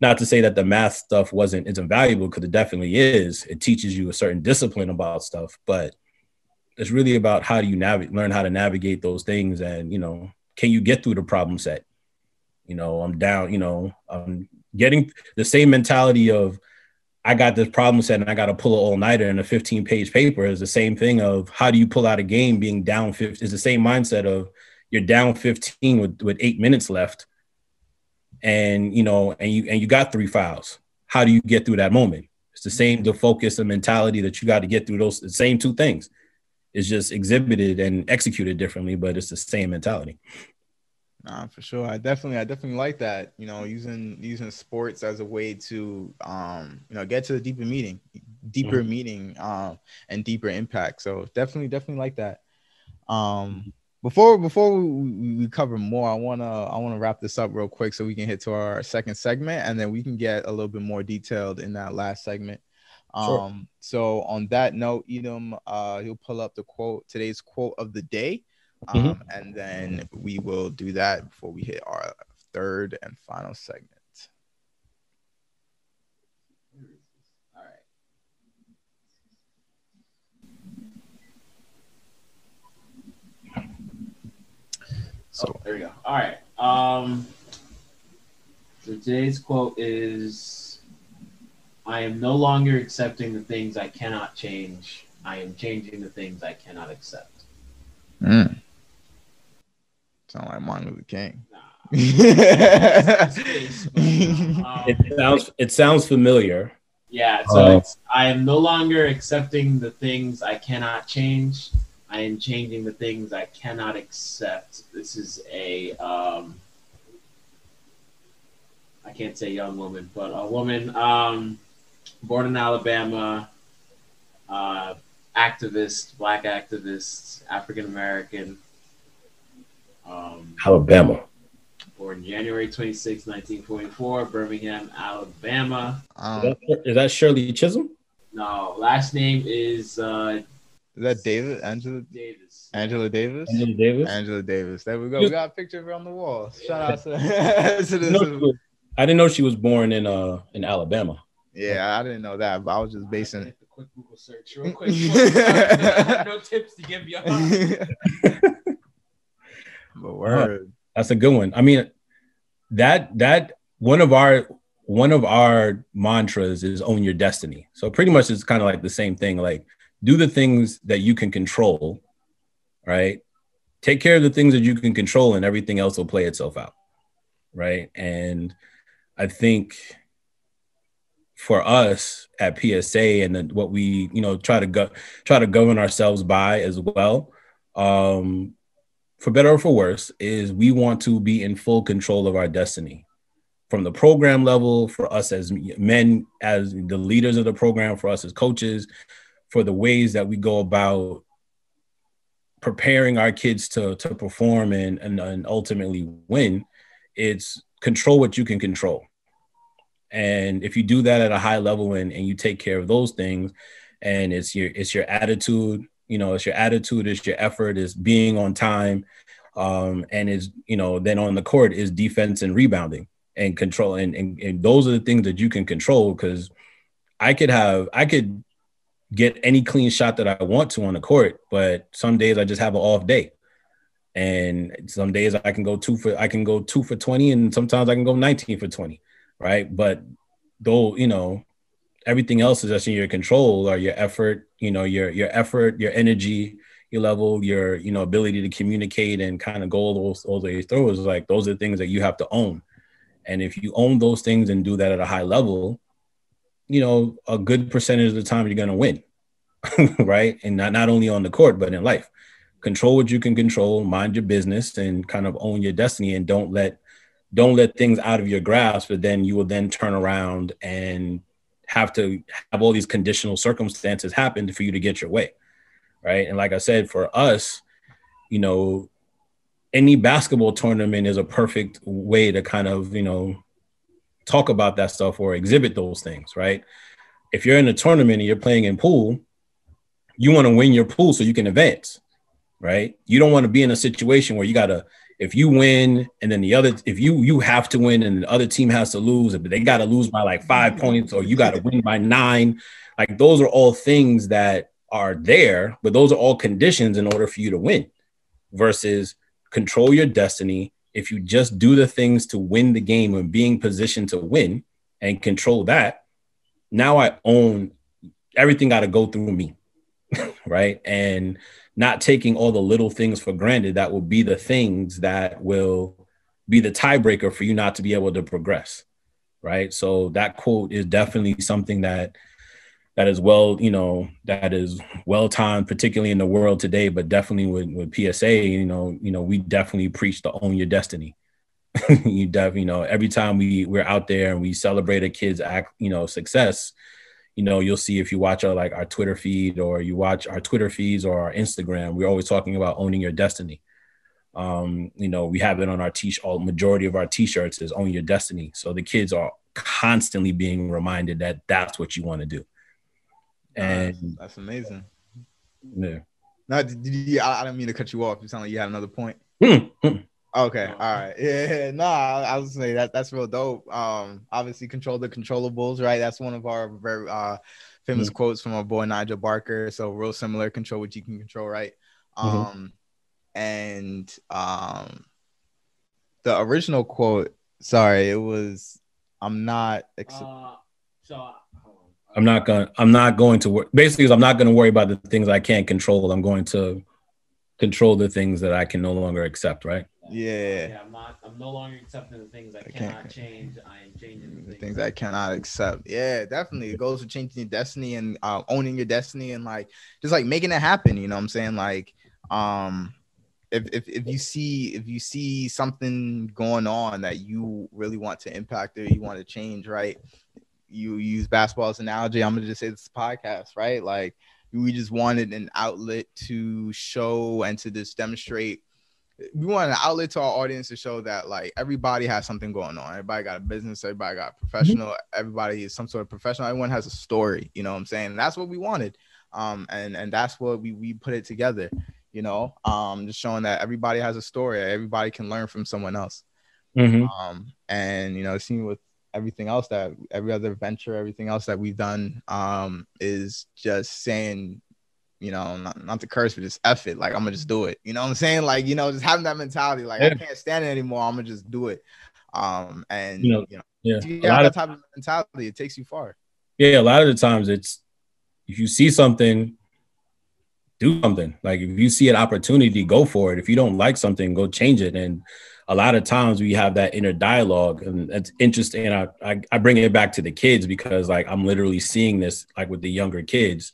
Not to say that the math stuff wasn't isn't valuable because it definitely is. It teaches you a certain discipline about stuff, but it's really about how do you navigate learn how to navigate those things and you know, can you get through the problem set? You know, I'm down, you know, I'm getting the same mentality of I got this problem set and I got to pull an all nighter in a 15 page paper is the same thing of how do you pull out a game being down 50 is the same mindset of you're down 15 with, with eight minutes left and you know and you and you got three fouls how do you get through that moment it's the same the focus and mentality that you got to get through those the same two things it's just exhibited and executed differently but it's the same mentality Nah, for sure. I definitely, I definitely like that. You know, using using sports as a way to, um, you know, get to the deeper meaning, deeper mm-hmm. meaning, um, and deeper impact. So definitely, definitely like that. Um, before before we, we cover more, I wanna I wanna wrap this up real quick so we can hit to our second segment, and then we can get a little bit more detailed in that last segment. Sure. Um, so on that note, Edom, uh, he'll pull up the quote today's quote of the day. Mm-hmm. Um, mm-hmm. And then we will do that before we hit our third and final segment. All right. So oh, there we go. All right. Um, so today's quote is I am no longer accepting the things I cannot change. I am changing the things I cannot accept. Mm. Sound like Martin Luther King. it sounds it sounds familiar. Yeah, so uh, I am no longer accepting the things I cannot change. I am changing the things I cannot accept. This is a um, I can't say young woman, but a woman um, born in Alabama, uh, activist, black activist, African American. Um, Alabama. Born January 26, 1944, Birmingham, Alabama. Um, is, that, is, that, Shirley Chisholm? No, last name is. Uh, is that David? Angela Davis. Angela Davis? Angela Davis? Angela Davis. There we go. We got a picture of her on the wall. Shout out to, to this. I didn't know she was born in uh in Alabama. Yeah, I didn't know that, but I was just basing. A quick Google search, real quick. no tips to give you. But word. That's a good one. I mean, that that one of our one of our mantras is own your destiny. So pretty much it's kind of like the same thing. Like do the things that you can control, right? Take care of the things that you can control, and everything else will play itself out, right? And I think for us at PSA and what we you know try to go try to govern ourselves by as well um for better or for worse, is we want to be in full control of our destiny from the program level, for us as men, as the leaders of the program, for us as coaches, for the ways that we go about preparing our kids to, to perform and, and, and ultimately win. It's control what you can control. And if you do that at a high level and, and you take care of those things, and it's your it's your attitude you know it's your attitude it's your effort is being on time um, and is you know then on the court is defense and rebounding and control and, and, and those are the things that you can control because i could have i could get any clean shot that i want to on the court but some days i just have an off day. And some days i can go two for i can go two for 20 and sometimes i can go 19 for 20 right? But though you know everything else is just in your control or your effort you know your your effort your energy your level your you know ability to communicate and kind of go all those those throws like those are things that you have to own. And if you own those things and do that at a high level you know a good percentage of the time you're going to win right and not, not only on the court but in life control what you can control mind your business and kind of own your destiny and don't let don't let things out of your grasp but then you will then turn around and have to have all these conditional circumstances happen for you to get your way. Right. And like I said, for us, you know, any basketball tournament is a perfect way to kind of, you know, talk about that stuff or exhibit those things, right? If you're in a tournament and you're playing in pool, you want to win your pool so you can advance, right? You don't want to be in a situation where you got to if you win and then the other if you you have to win and the other team has to lose but they got to lose by like 5 points or you got to win by 9 like those are all things that are there but those are all conditions in order for you to win versus control your destiny if you just do the things to win the game and being positioned to win and control that, now I own everything got to go through me. right. And not taking all the little things for granted that will be the things that will be the tiebreaker for you not to be able to progress. Right. So that quote is definitely something that that is well, you know, that is well timed, particularly in the world today, but definitely with, with PSA, you know, you know, we definitely preach to own your destiny. you definitely, you know, every time we we're out there and we celebrate a kid's act, you know, success, you know, you'll see if you watch our like our Twitter feed or you watch our Twitter feeds or our Instagram, we're always talking about owning your destiny. Um, you know, we have it on our t all majority of our t-shirts is own your destiny. So the kids are constantly being reminded that that's what you want to do. And that's amazing. Yeah. No, did you, I, I didn't mean to cut you off. You sound like you had another point. Hmm, hmm. okay, all right. Yeah, no, I, I was saying that that's real dope. Um, obviously control the controllables, right? That's one of our very uh famous mm-hmm. quotes from our boy Nigel Barker. So real similar, control what you can control, right? Mm-hmm. Um, and um, the original quote. Sorry, it was, "I'm not." Ex- uh, so I'm not gonna I'm not going to work basically I'm not gonna worry about the things I can't control. I'm going to control the things that I can no longer accept, right? Yeah. Yeah, I'm not I'm no longer accepting the things I, I cannot change. I am changing the, the things, things I cannot accept. Yeah, definitely. It goes to changing your destiny and uh, owning your destiny and like just like making it happen. You know what I'm saying? Like um if, if, if you see if you see something going on that you really want to impact or you want to change right you use basketball as an analogy, I'm gonna just say this podcast, right? Like we just wanted an outlet to show and to just demonstrate. We wanted an outlet to our audience to show that like everybody has something going on. Everybody got a business, everybody got professional, mm-hmm. everybody is some sort of professional, everyone has a story, you know what I'm saying? And that's what we wanted. Um, and and that's what we we put it together, you know, um, just showing that everybody has a story, everybody can learn from someone else. Mm-hmm. Um, and you know, seeing with everything else that every other venture, everything else that we've done um, is just saying, you know, not, not to curse, but just F it. Like, I'm gonna just do it. You know what I'm saying? Like, you know, just having that mentality, like, yeah. I can't stand it anymore. I'm gonna just do it. Um, and, you know, you know yeah. you have that type of mentality, it takes you far. Yeah, a lot of the times it's if you see something, do something. Like if you see an opportunity, go for it. If you don't like something, go change it. And a lot of times we have that inner dialogue and it's interesting I, I, I bring it back to the kids because like i'm literally seeing this like with the younger kids.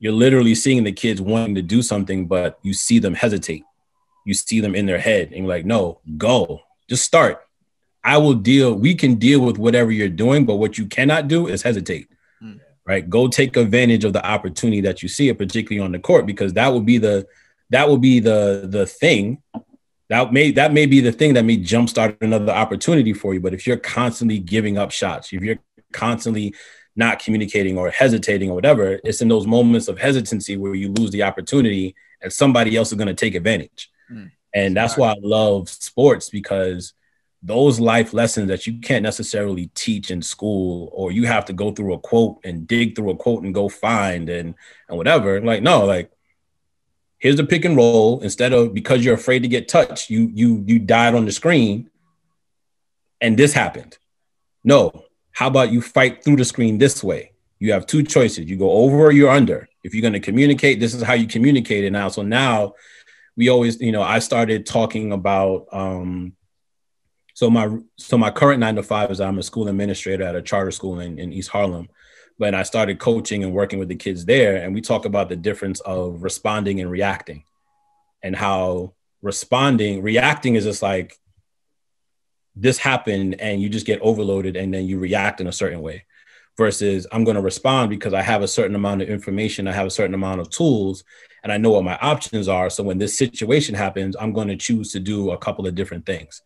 You're literally seeing the kids wanting to do something but you see them hesitate. You see them in their head and you're like no go. Just start. I will deal we can deal with whatever you're doing but what you cannot do is hesitate. Mm. right? Go take advantage of the opportunity that you see it particularly on the court because that will be the that will be the the thing that may that may be the thing that may jumpstart another opportunity for you. But if you're constantly giving up shots, if you're constantly not communicating or hesitating or whatever, it's in those moments of hesitancy where you lose the opportunity and somebody else is going to take advantage. Mm. And that's why I love sports because those life lessons that you can't necessarily teach in school or you have to go through a quote and dig through a quote and go find and and whatever like no like here's the pick and roll. Instead of because you're afraid to get touched you you you died on the screen and this happened. No. How about you fight through the screen this way? You have two choices. You go over or you're under. If you're going to communicate this is how you communicate it now. So now we always you know i started talking about um so my so my current nine to five is i'm a school administrator at a charter school in, in east harlem but I started coaching and working with the kids there. And we talk about the difference of responding and reacting and how responding, reacting is just like this happened and you just get overloaded and then you react in a certain way. versus I'm going to respond because I have a certain amount of information, I have a certain amount of tools, and I know what my options are. So when this situation happens, I'm going to choose to do a couple of different things.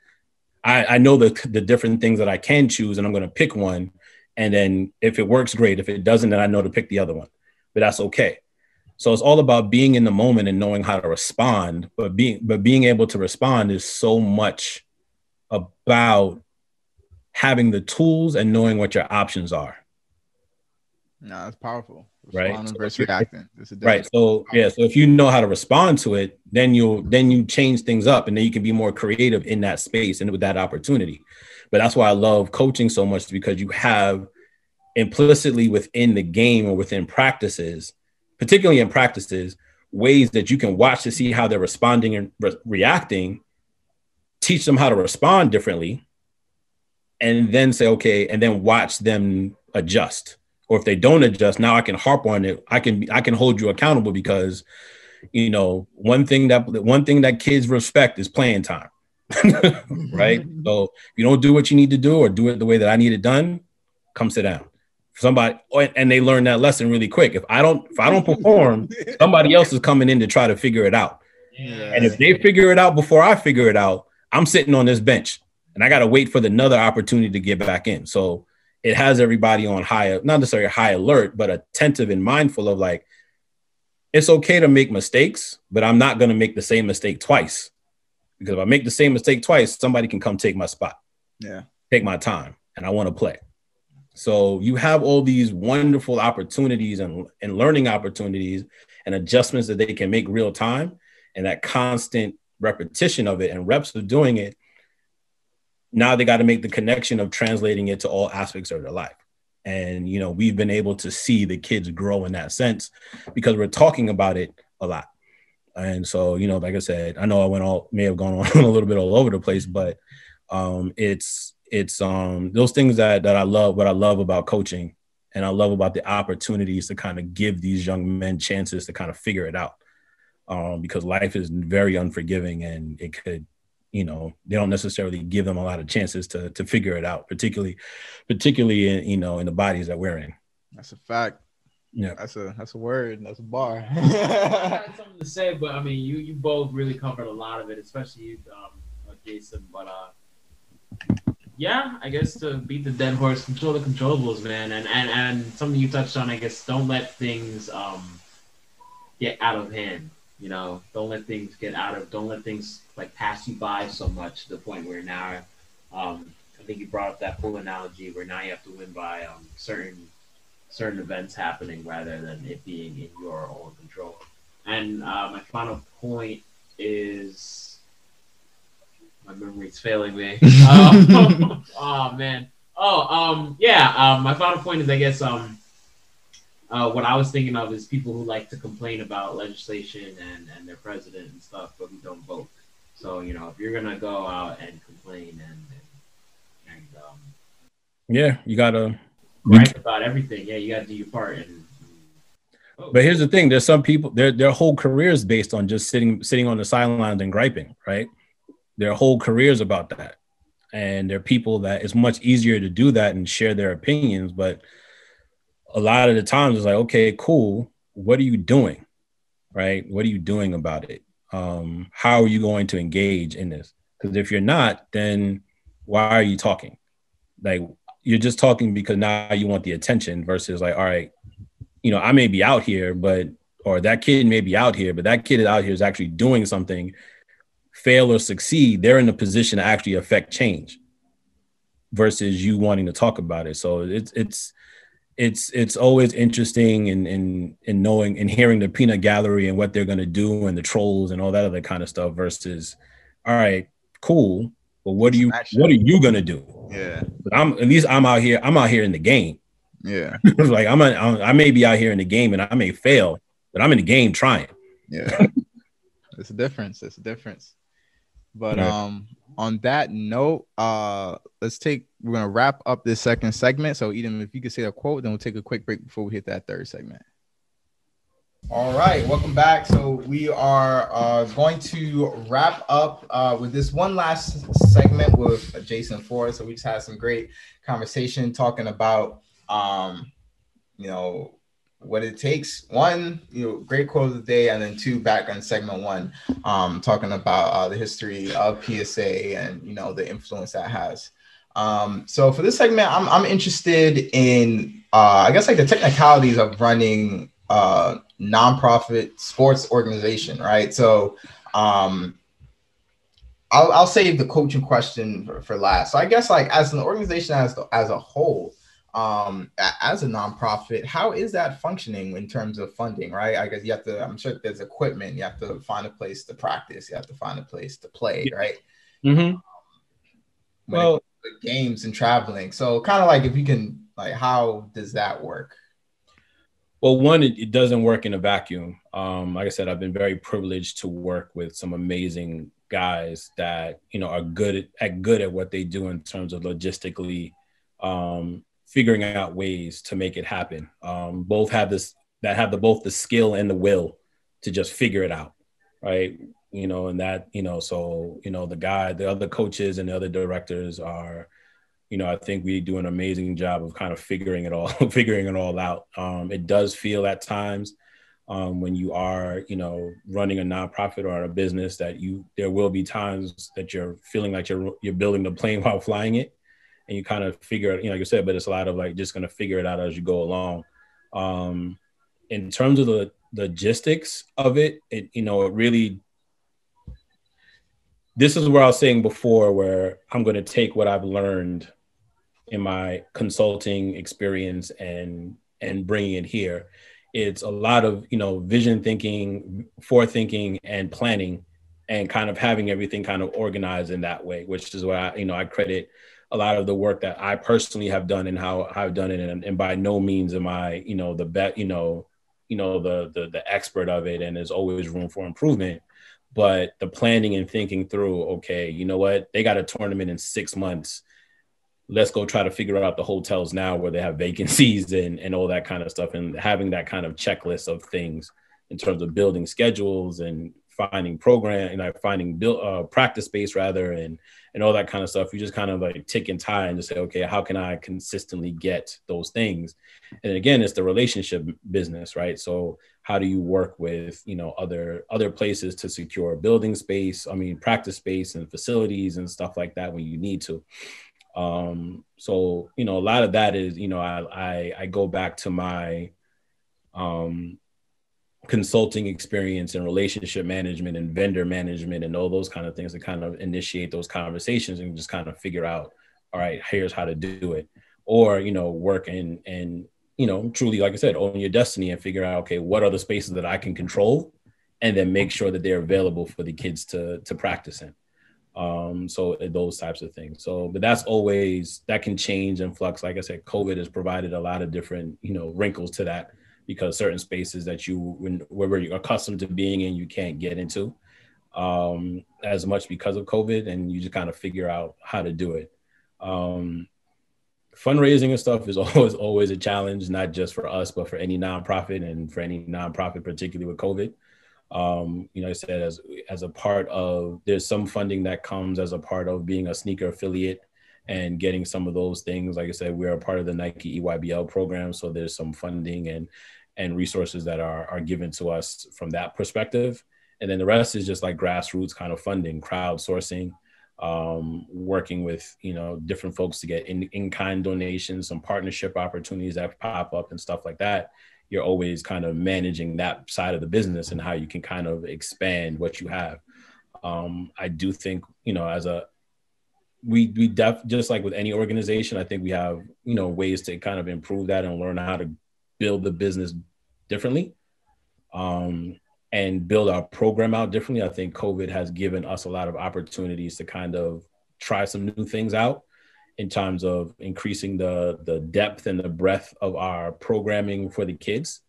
I, I know the, the different things that I can choose, and I'm going to pick one. And then if it works, great. If it doesn't, then I know to pick the other one. But that's okay. So it's all about being in the moment and knowing how to respond. But being but being able to respond is so much about having the tools and knowing what your options are. No, that's powerful. Responding right. versus reacting. Right. So yeah. So if you know how to respond to it, then you'll then you change things up, and then you can be more creative in that space and with that opportunity. But that's why I love coaching so much because you have implicitly within the game or within practices, particularly in practices, ways that you can watch to see how they're responding and re- reacting, teach them how to respond differently, and then say, okay, and then watch them adjust. Or if they don't adjust, now I can harp on it. I can I can hold you accountable because you know one thing that one thing that kids respect is playing time. right? Mm-hmm. So if you don't do what you need to do or do it the way that I need it done, come sit down. Somebody oh, and they learn that lesson really quick. If I don't if I don't perform, somebody else is coming in to try to figure it out. Yeah. And if they figure it out before I figure it out, I'm sitting on this bench and I got to wait for the another opportunity to get back in. So it has everybody on high, not necessarily high alert, but attentive and mindful of like, it's okay to make mistakes, but I'm not going to make the same mistake twice. Because if I make the same mistake twice, somebody can come take my spot. Yeah. Take my time and I want to play. So you have all these wonderful opportunities and, and learning opportunities and adjustments that they can make real time. And that constant repetition of it and reps of doing it, now they got to make the connection of translating it to all aspects of their life. And you know, we've been able to see the kids grow in that sense because we're talking about it a lot. And so, you know, like I said, I know I went all may have gone on a little bit all over the place, but um, it's it's um those things that that I love. What I love about coaching, and I love about the opportunities to kind of give these young men chances to kind of figure it out um, because life is very unforgiving and it could you know they don't necessarily give them a lot of chances to to figure it out particularly particularly in you know in the bodies that we're in that's a fact yeah. That's a that's a word that's a bar. I had something to say but i mean you you both really covered a lot of it especially you um uh, jason but uh yeah i guess to beat the dead horse control the controllables man and and and something you touched on i guess don't let things um get out of hand you know, don't let things get out of, don't let things like pass you by so much to the point where now, um, I think you brought up that pool analogy where now you have to win by um, certain certain events happening rather than it being in your own control. And uh, my final point is my memory's failing me. um, oh man. Oh um yeah. Um, my final point is I guess um uh, what I was thinking of is people who like to complain about legislation and, and their president and stuff, but who don't vote. So you know, if you're gonna go out and complain and and, and um, yeah, you gotta write about everything. Yeah, you gotta do your part. And, oh. But here's the thing: there's some people their their whole career is based on just sitting sitting on the sidelines and griping, right? Their whole careers about that, and there are people that it's much easier to do that and share their opinions, but a lot of the times it's like, okay, cool. What are you doing? Right? What are you doing about it? Um, how are you going to engage in this? Because if you're not, then why are you talking? Like you're just talking because now you want the attention versus like, all right, you know, I may be out here, but or that kid may be out here, but that kid out here is actually doing something, fail or succeed, they're in a position to actually affect change versus you wanting to talk about it. So it's it's it's it's always interesting in in in knowing and hearing the peanut gallery and what they're gonna do and the trolls and all that other kind of stuff versus all right, cool. But what are you what are you gonna do? Yeah. But I'm at least I'm out here, I'm out here in the game. Yeah. like I'm, a, I may be out here in the game and I may fail, but I'm in the game trying. Yeah. it's a difference. It's a difference. But right. um on that note, uh, let's take. We're gonna wrap up this second segment. So, Eden, if you could say a quote, then we'll take a quick break before we hit that third segment. All right, welcome back. So we are uh, going to wrap up uh, with this one last segment with Jason Ford. So we just had some great conversation talking about um, you know, what it takes. One, you know, great quote of the day, and then two, back on segment one, um, talking about uh, the history of PSA and you know the influence that has. Um, so for this segment, I'm I'm interested in uh, I guess like the technicalities of running a nonprofit sports organization, right? So um, I'll I'll save the coaching question for, for last. So I guess like as an organization as the, as a whole um, as a nonprofit, how is that functioning in terms of funding, right? I guess you have to, I'm sure there's equipment, you have to find a place to practice, you have to find a place to play, right? Mm-hmm. Um, well, games and traveling. So kind of like if you can, like, how does that work? Well, one, it, it doesn't work in a vacuum. Um, like I said, I've been very privileged to work with some amazing guys that you know are good at, at good at what they do in terms of logistically um, figuring out ways to make it happen. Um, both have this that have the both the skill and the will to just figure it out, right? You know, and that you know, so you know, the guy, the other coaches, and the other directors are, you know, I think we do an amazing job of kind of figuring it all, figuring it all out. Um, it does feel at times um, when you are, you know, running a nonprofit or a business that you there will be times that you're feeling like you're you're building the plane while flying it and you kind of figure it, you know, like you said, but it's a lot of like just gonna figure it out as you go along. Um, in terms of the, logistics of it, it you know, it really this is where I was saying before, where I'm gonna take what I've learned in my consulting experience and and bringing it here. It's a lot of you know vision thinking, forethinking, and planning, and kind of having everything kind of organized in that way, which is why I, you know I credit a lot of the work that I personally have done and how I've done it. And, and by no means am I, you know, the bet, you know, you know, the, the, the expert of it. And there's always room for improvement, but the planning and thinking through, okay, you know what, they got a tournament in six months. Let's go try to figure out the hotels now where they have vacancies and, and all that kind of stuff. And having that kind of checklist of things in terms of building schedules and finding program, you know, finding build uh, practice space rather, and and all that kind of stuff. You just kind of like tick and tie and just say, okay, how can I consistently get those things? And again, it's the relationship business, right? So how do you work with you know other other places to secure building space? I mean, practice space and facilities and stuff like that when you need to. Um, so you know, a lot of that is you know, I I, I go back to my um consulting experience and relationship management and vendor management and all those kind of things to kind of initiate those conversations and just kind of figure out all right here's how to do it. Or you know work and and you know truly like i said own your destiny and figure out okay what are the spaces that i can control and then make sure that they're available for the kids to to practice in um so those types of things so but that's always that can change and flux like i said covid has provided a lot of different you know wrinkles to that because certain spaces that you when where you're accustomed to being in you can't get into um, as much because of COVID, and you just kind of figure out how to do it. Um, fundraising and stuff is always always a challenge, not just for us, but for any nonprofit and for any nonprofit, particularly with COVID. Um, you know, I said as as a part of there's some funding that comes as a part of being a sneaker affiliate and getting some of those things. Like I said, we're a part of the Nike EYBL program, so there's some funding and and resources that are are given to us from that perspective. And then the rest is just like grassroots kind of funding, crowdsourcing, um, working with you know different folks to get in in kind donations, some partnership opportunities that pop up and stuff like that. You're always kind of managing that side of the business and how you can kind of expand what you have. Um, I do think you know as a we we def just like with any organization, I think we have you know ways to kind of improve that and learn how to build the business differently um, and build our program out differently. I think COVID has given us a lot of opportunities to kind of try some new things out in terms of increasing the the depth and the breadth of our programming for the kids,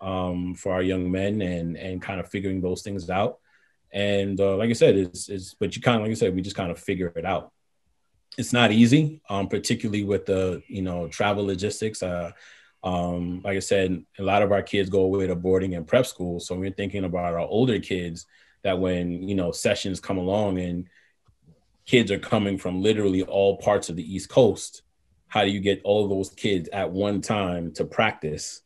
um, for our young men, and and kind of figuring those things out. And uh, like I said, it's, it's but you kind of like I said, we just kind of figure it out. It's not easy, um, particularly with the you know travel logistics. Uh, um, like I said, a lot of our kids go away to boarding and prep school. So we're thinking about our older kids that when, you know, sessions come along and kids are coming from literally all parts of the East Coast, how do you get all those kids at one time to practice?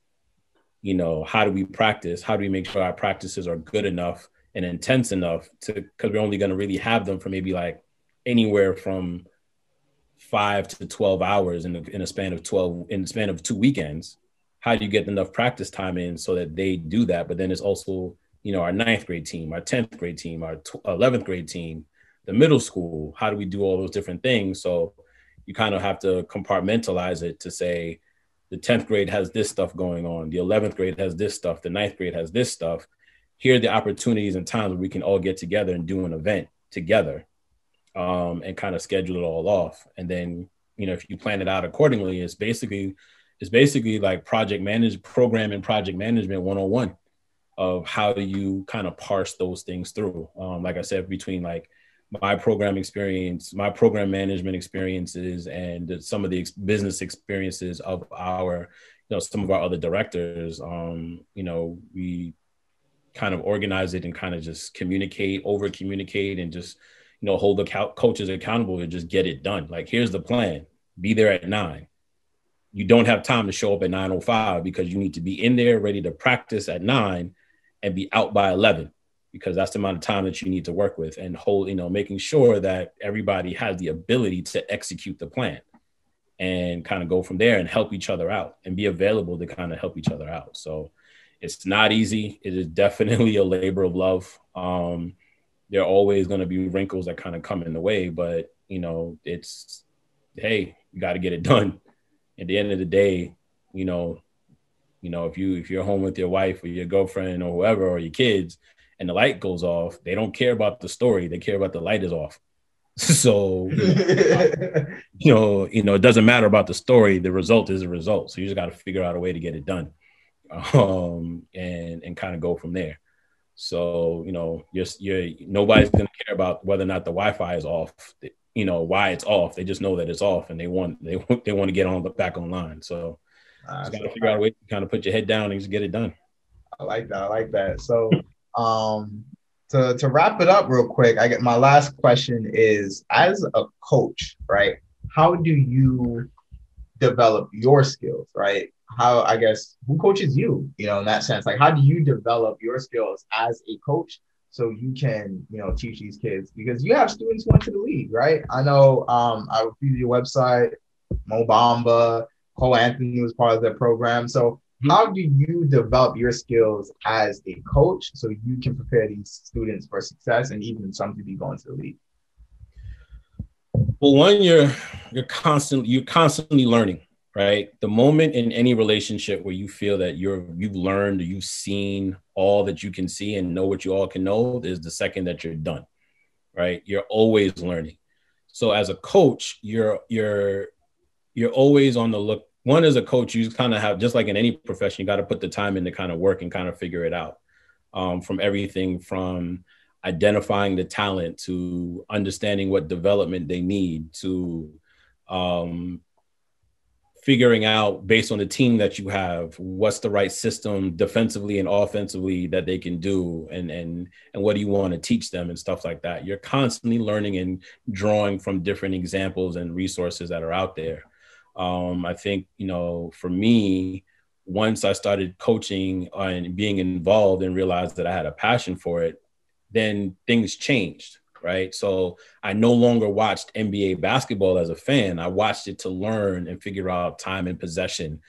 You know, how do we practice? How do we make sure our practices are good enough and intense enough to because we're only going to really have them for maybe like anywhere from five to 12 hours in a, in a span of 12 in the span of two weekends how do you get enough practice time in so that they do that but then it's also you know our ninth grade team our 10th grade team our 11th grade team the middle school how do we do all those different things so you kind of have to compartmentalize it to say the 10th grade has this stuff going on the 11th grade has this stuff the ninth grade has this stuff here are the opportunities and times where we can all get together and do an event together um, and kind of schedule it all off. And then, you know, if you plan it out accordingly, it's basically it's basically like project manage program and project management 101 of how do you kind of parse those things through. Um, like I said, between like my program experience, my program management experiences, and some of the ex- business experiences of our, you know, some of our other directors. Um, you know, we kind of organize it and kind of just communicate, over communicate, and just you know hold the co- coaches accountable and just get it done. Like here's the plan: be there at nine. You don't have time to show up at nine o oh five because you need to be in there ready to practice at nine and be out by eleven because that's the amount of time that you need to work with and hold you know making sure that everybody has the ability to execute the plan and kind of go from there and help each other out and be available to kind of help each other out so it's not easy. It is definitely a labor of love. Um, there are always going to be wrinkles that kind of come in the way, but you know, it's hey, you got to get it done. At the end of the day, you know, you know, if you if you're home with your wife or your girlfriend or whoever or your kids, and the light goes off, they don't care about the story. They care about the light is off. So you know, you know, it doesn't matter about the story. The result is a result. So you just got to figure out a way to get it done um, and and kind of go from there. So you know, you're, you're nobody's gonna care about whether or not the Wi-Fi is off. You know why it's off. They just know that it's off, and they want they want they want to get on the back online. So uh, got to figure out a way to kind of put your head down and just get it done. I like that. I like that. So um, to to wrap it up real quick, I get my last question is as a coach, right? How do you develop your skills, right? how I guess who coaches you, you know, in that sense? Like how do you develop your skills as a coach so you can, you know, teach these kids because you have students who went to the league, right? I know um I reviewed your website, Mo Bamba, Cole Anthony was part of that program. So. Mm-hmm. how do you develop your skills as a coach so you can prepare these students for success and even some to be going to the league? Well, one, you're you're constantly you're constantly learning right? The moment in any relationship where you feel that you're you've learned, you've seen all that you can see and know what you all can know is the second that you're done, right? You're always learning. So as a coach, you're you're you're always on the look. One as a coach, you kind of have just like in any profession, you got to put the time in to kind of work and kind of figure it out. Um, from everything from identifying the talent to understanding what development they need to um, figuring out based on the team that you have what's the right system defensively and offensively that they can do and and and what do you want to teach them and stuff like that you're constantly learning and drawing from different examples and resources that are out there um, i think you know for me once i started coaching and being involved and realized that i had a passion for it then things changed right? So I no longer watched NBA basketball as a fan. I watched it to learn and figure out time and possession,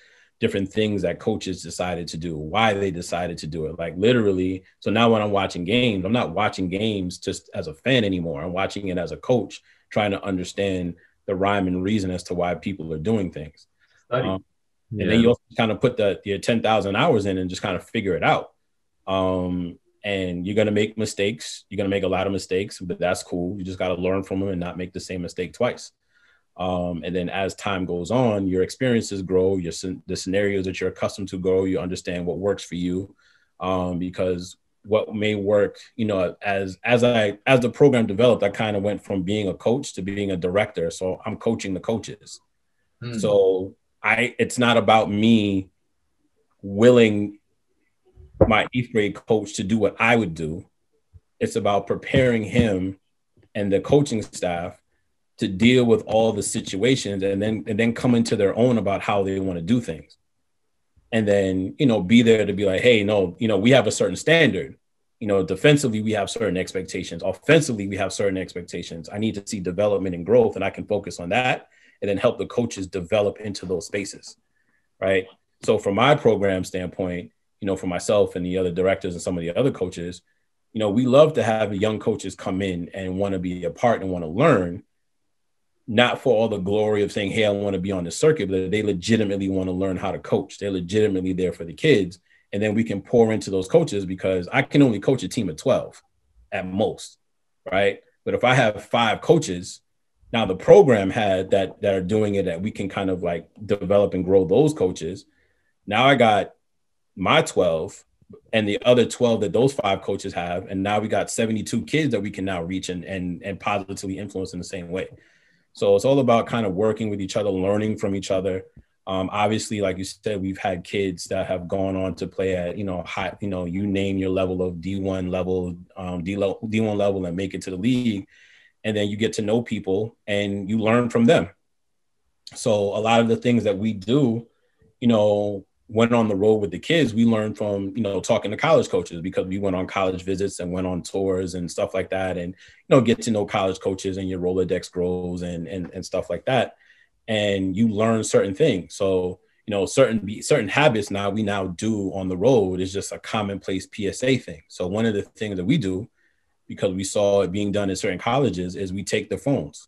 different things that coaches decided to do, why they decided to do it. Like literally, so now when I'm watching games, I'm not watching games just as a fan anymore. I'm watching it as a coach, trying to understand the rhyme and reason as to why people are doing things. Um, yeah. And then you also kind of put the your 10,000 hours in and just kind of figure it out. Um, and you're going to make mistakes. You're going to make a lot of mistakes, but that's cool. You just got to learn from them and not make the same mistake twice. Um, and then as time goes on, your experiences grow, your the scenarios that you're accustomed to grow. You understand what works for you, um, because what may work, you know, as as I as the program developed, I kind of went from being a coach to being a director. So I'm coaching the coaches. Mm. So I it's not about me willing my eighth grade coach to do what I would do. It's about preparing him and the coaching staff to deal with all the situations and then and then come into their own about how they want to do things and then you know be there to be like hey no you know we have a certain standard. You know defensively we have certain expectations. Offensively we have certain expectations. I need to see development and growth and i can focus on that and then help the coaches develop into those spaces right? So from my program standpoint you know for myself and the other directors and some of the other coaches you know we love to have young coaches come in and want to be a part and want to learn not for all the glory of saying, hey, I want to be on the circuit, but they legitimately want to learn how to coach. They're legitimately there for the kids. And then we can pour into those coaches because I can only coach a team of 12 at most, right? But if I have five coaches, now the program had that that are doing it that we can kind of like develop and grow those coaches. Now I got my 12 and the other 12 that those five coaches have. And now we got 72 kids that we can now reach and and, and positively influence in the same way. So it's all about kind of working with each other, learning from each other. Um, obviously, like you said, we've had kids that have gone on to play at, you know, high, you know, you name your level of D1 level, um, D D1 level and make it to the league. And then you get to know people and you learn from them. So a lot of the things that we do, you know, went on the road with the kids, we learned from, you know, talking to college coaches because we went on college visits and went on tours and stuff like that. And, you know, get to know college coaches and your Rolodex grows and, and, and stuff like that. And you learn certain things. So, you know, certain, certain habits now we now do on the road is just a commonplace PSA thing. So one of the things that we do, because we saw it being done in certain colleges is we take the phones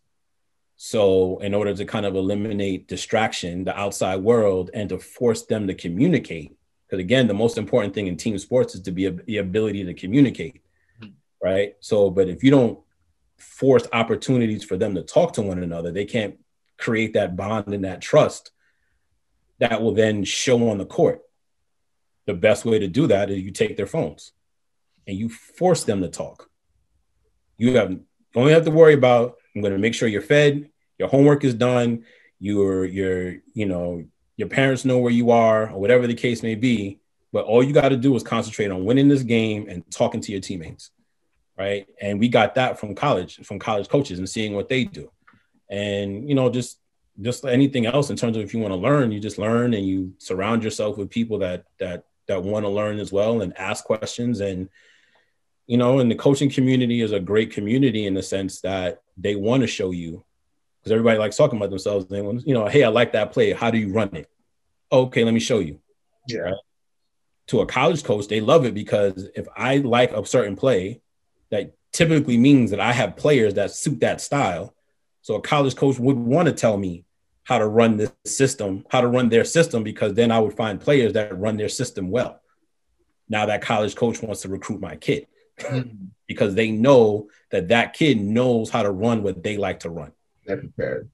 so, in order to kind of eliminate distraction, the outside world, and to force them to communicate, because again, the most important thing in team sports is to be a, the ability to communicate, mm-hmm. right? So, but if you don't force opportunities for them to talk to one another, they can't create that bond and that trust that will then show on the court. The best way to do that is you take their phones and you force them to talk. You have only have to worry about I'm going to make sure you're fed, your homework is done, your your you know your parents know where you are or whatever the case may be. But all you got to do is concentrate on winning this game and talking to your teammates, right? And we got that from college, from college coaches, and seeing what they do, and you know just just anything else in terms of if you want to learn, you just learn and you surround yourself with people that that that want to learn as well and ask questions and you know, and the coaching community is a great community in the sense that they want to show you because everybody likes talking about themselves. They want, you know, hey, I like that play. How do you run it? Okay, let me show you. Yeah. Right? To a college coach, they love it because if I like a certain play, that typically means that I have players that suit that style. So a college coach would want to tell me how to run this system, how to run their system, because then I would find players that run their system well. Now that college coach wants to recruit my kid. Mm. because they know that that kid knows how to run what they like to run. They're prepared.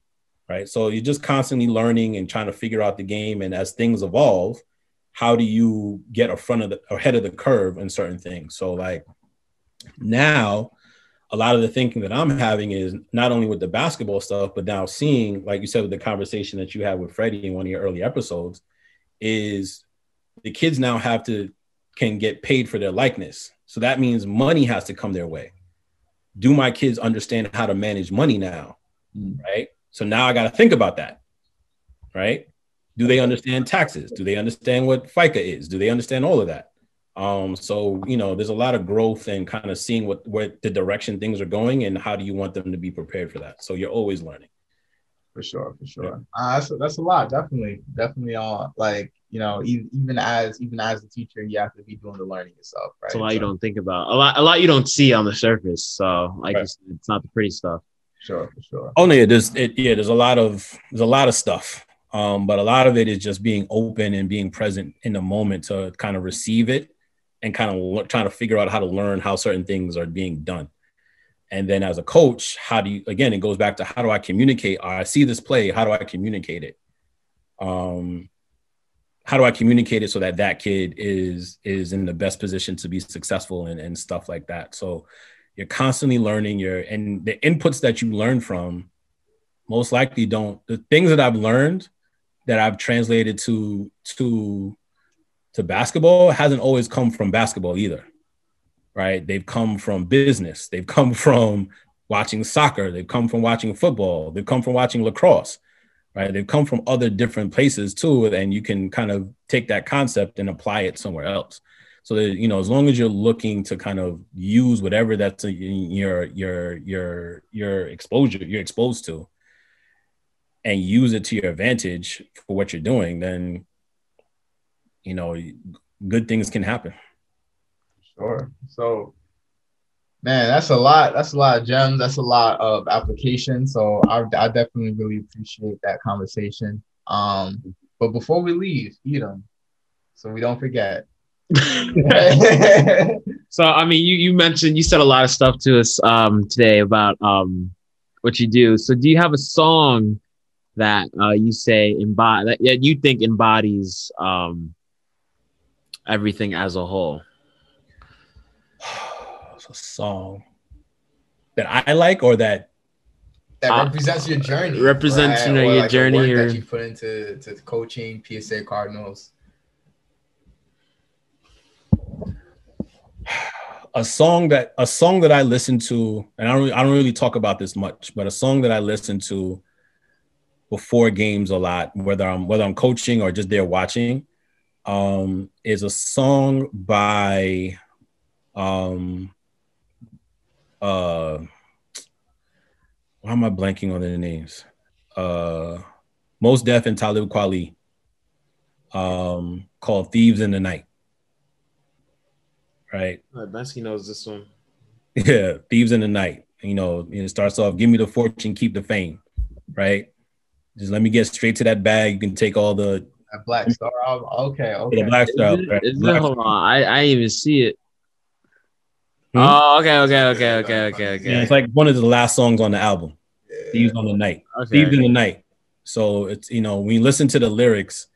Right. So you're just constantly learning and trying to figure out the game. And as things evolve, how do you get a front of the ahead of the curve in certain things? So like now, a lot of the thinking that I'm having is not only with the basketball stuff, but now seeing, like you said, with the conversation that you had with Freddie in one of your early episodes, is the kids now have to can get paid for their likeness. So that means money has to come their way. Do my kids understand how to manage money now? Mm. Right. So now I got to think about that. Right. Do they understand taxes? Do they understand what FICA is? Do they understand all of that? Um, so you know, there's a lot of growth and kind of seeing what where the direction things are going and how do you want them to be prepared for that. So you're always learning. For sure, for sure. Yeah. Uh, that's that's a lot. Definitely, definitely. All like you know, even as even as a teacher, you have to be doing the learning yourself, right? It's a lot so, you don't think about. A lot, a lot you don't see on the surface. So, like, right. it's, it's not the pretty stuff. Sure, for sure. Oh yeah, there's it, yeah, there's a lot of there's a lot of stuff. Um, but a lot of it is just being open and being present in the moment to kind of receive it and kind of trying to figure out how to learn how certain things are being done. And then as a coach, how do you again it goes back to how do I communicate? I see this play, how do I communicate it? Um, how do I communicate it so that that kid is is in the best position to be successful and, and stuff like that. So you're constantly learning your and the inputs that you learn from most likely don't the things that I've learned that I've translated to to to basketball hasn't always come from basketball either. Right? They've come from business. They've come from watching soccer. They've come from watching football. They've come from watching lacrosse, right? They've come from other different places too, and you can kind of take that concept and apply it somewhere else. So that you know, as long as you're looking to kind of use whatever that's your your your your exposure you're exposed to, and use it to your advantage for what you're doing, then you know, good things can happen. Sure. So Man, that's a lot. That's a lot of gems. That's a lot of application. So I, I definitely really appreciate that conversation. Um, but before we leave, eat them, so we don't forget. so I mean, you you mentioned you said a lot of stuff to us um, today about um, what you do. So do you have a song that uh, you say embody that you think embodies um, everything as a whole? A song that I like or that that uh, represents your journey. Represents right? your like journey or that you put into to coaching PSA Cardinals. A song that a song that I listen to, and I don't I don't really talk about this much, but a song that I listen to before games a lot, whether I'm whether I'm coaching or just there watching, um, is a song by um uh why am I blanking on their names? Uh Mos Def and Talib Kweli um called Thieves in the Night. Right? Uh, Bensky knows this one. Yeah, Thieves in the Night. You know, it starts off, give me the fortune, keep the fame. Right? Just let me get straight to that bag. You can take all the Black Star album. Okay, okay. The Black Star. Is it, is it, hold on, I I even see it. Hmm? Oh, okay, okay, okay, okay, okay, okay. Yeah, it's like one of the last songs on the album. Yeah. Thieves on the Night. Okay, Thieves okay. in the Night. So it's you know when you listen to the lyrics,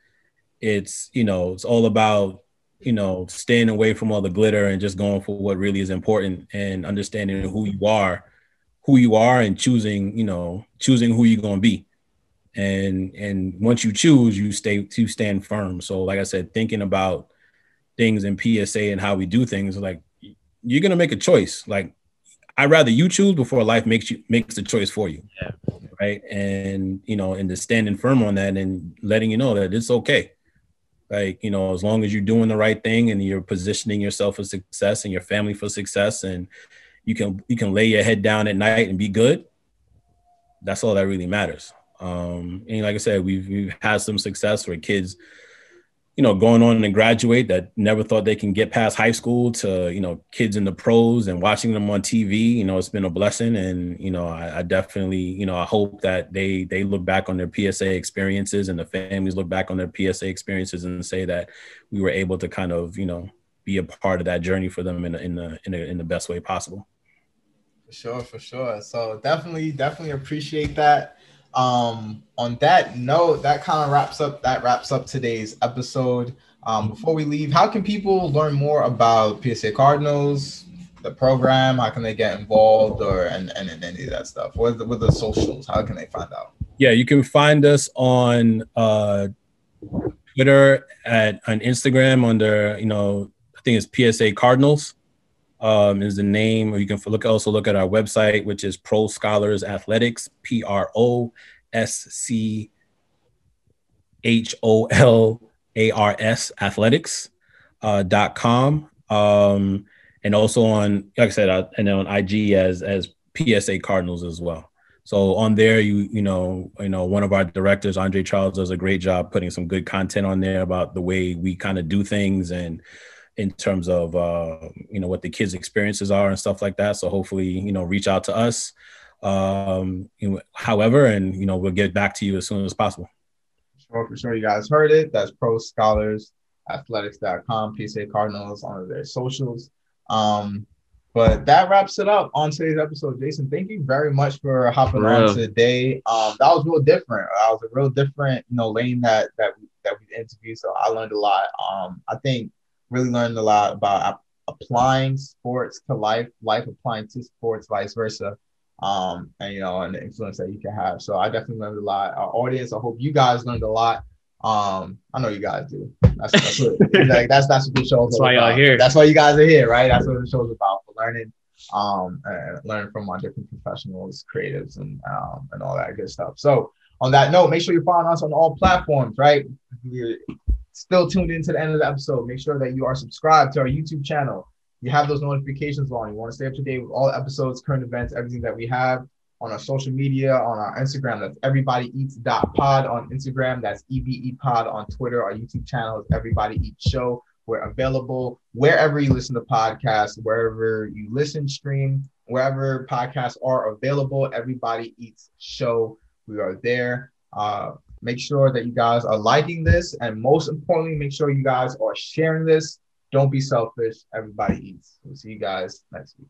it's you know it's all about you know staying away from all the glitter and just going for what really is important and understanding who you are, who you are, and choosing you know choosing who you're gonna be. And and once you choose, you stay to stand firm. So like I said, thinking about things in PSA and how we do things like you're gonna make a choice. Like I'd rather you choose before life makes you makes the choice for you. Yeah. Right. And you know, and just standing firm on that and letting you know that it's okay. Like, you know, as long as you're doing the right thing and you're positioning yourself for success and your family for success and you can you can lay your head down at night and be good, that's all that really matters. Um, and like I said, we've we've had some success where kids you know, going on and graduate that never thought they can get past high school to, you know, kids in the pros and watching them on TV, you know, it's been a blessing. And, you know, I, I, definitely, you know, I hope that they, they look back on their PSA experiences and the families look back on their PSA experiences and say that we were able to kind of, you know, be a part of that journey for them in, the, in the, in the, in the best way possible. For sure. For sure. So definitely, definitely appreciate that um on that note that kind of wraps up that wraps up today's episode. Um before we leave how can people learn more about psa cardinals the program? How can they get involved or and, and, and any of that stuff? With the, with the socials? How can they find out? Yeah you can find us on uh twitter at on instagram under you know i think it's psa cardinals um, is the name, or you can look also look at our website, which is Pro Scholars Athletics, P R O S C H O L A R S Athletics uh, dot com, um, and also on like I said, uh, and on IG as as PSA Cardinals as well. So on there, you you know you know one of our directors, Andre Charles, does a great job putting some good content on there about the way we kind of do things and in terms of uh, you know what the kids' experiences are and stuff like that. So hopefully, you know, reach out to us. Um, you know, however, and you know, we'll get back to you as soon as possible. Sure, for sure. You guys heard it. That's Pro Scholars Athletics.com, PSA Cardinals on their socials. Um, but that wraps it up on today's episode. Jason, thank you very much for hopping on today. Um, that was real different. That was a real different, you know, lane that that we, that we interviewed. So I learned a lot. Um, I think really learned a lot about applying sports to life, life applying to sports, vice versa. Um, and you know, and the influence that you can have. So I definitely learned a lot. Our audience, I hope you guys learned a lot. Um, I know you guys do. That's that's what, like, that's that's what the show's That's why y'all here. That's why you guys are here, right? That's what the show's about for learning um, and learn from our different professionals, creatives, and um, and all that good stuff. So on that note, make sure you follow us on all platforms. Right, still tuned into the end of the episode, make sure that you are subscribed to our YouTube channel. You have those notifications on. You want to stay up to date with all episodes, current events, everything that we have on our social media, on our Instagram. That's everybody eats dot pod on Instagram. That's EBE pod on Twitter. Our YouTube channel is Everybody Eats Show. We're available wherever you listen to podcasts, wherever you listen, stream, wherever podcasts are available. Everybody Eats Show. We are there. Uh, make sure that you guys are liking this. And most importantly, make sure you guys are sharing this. Don't be selfish. Everybody eats. We'll see you guys next week.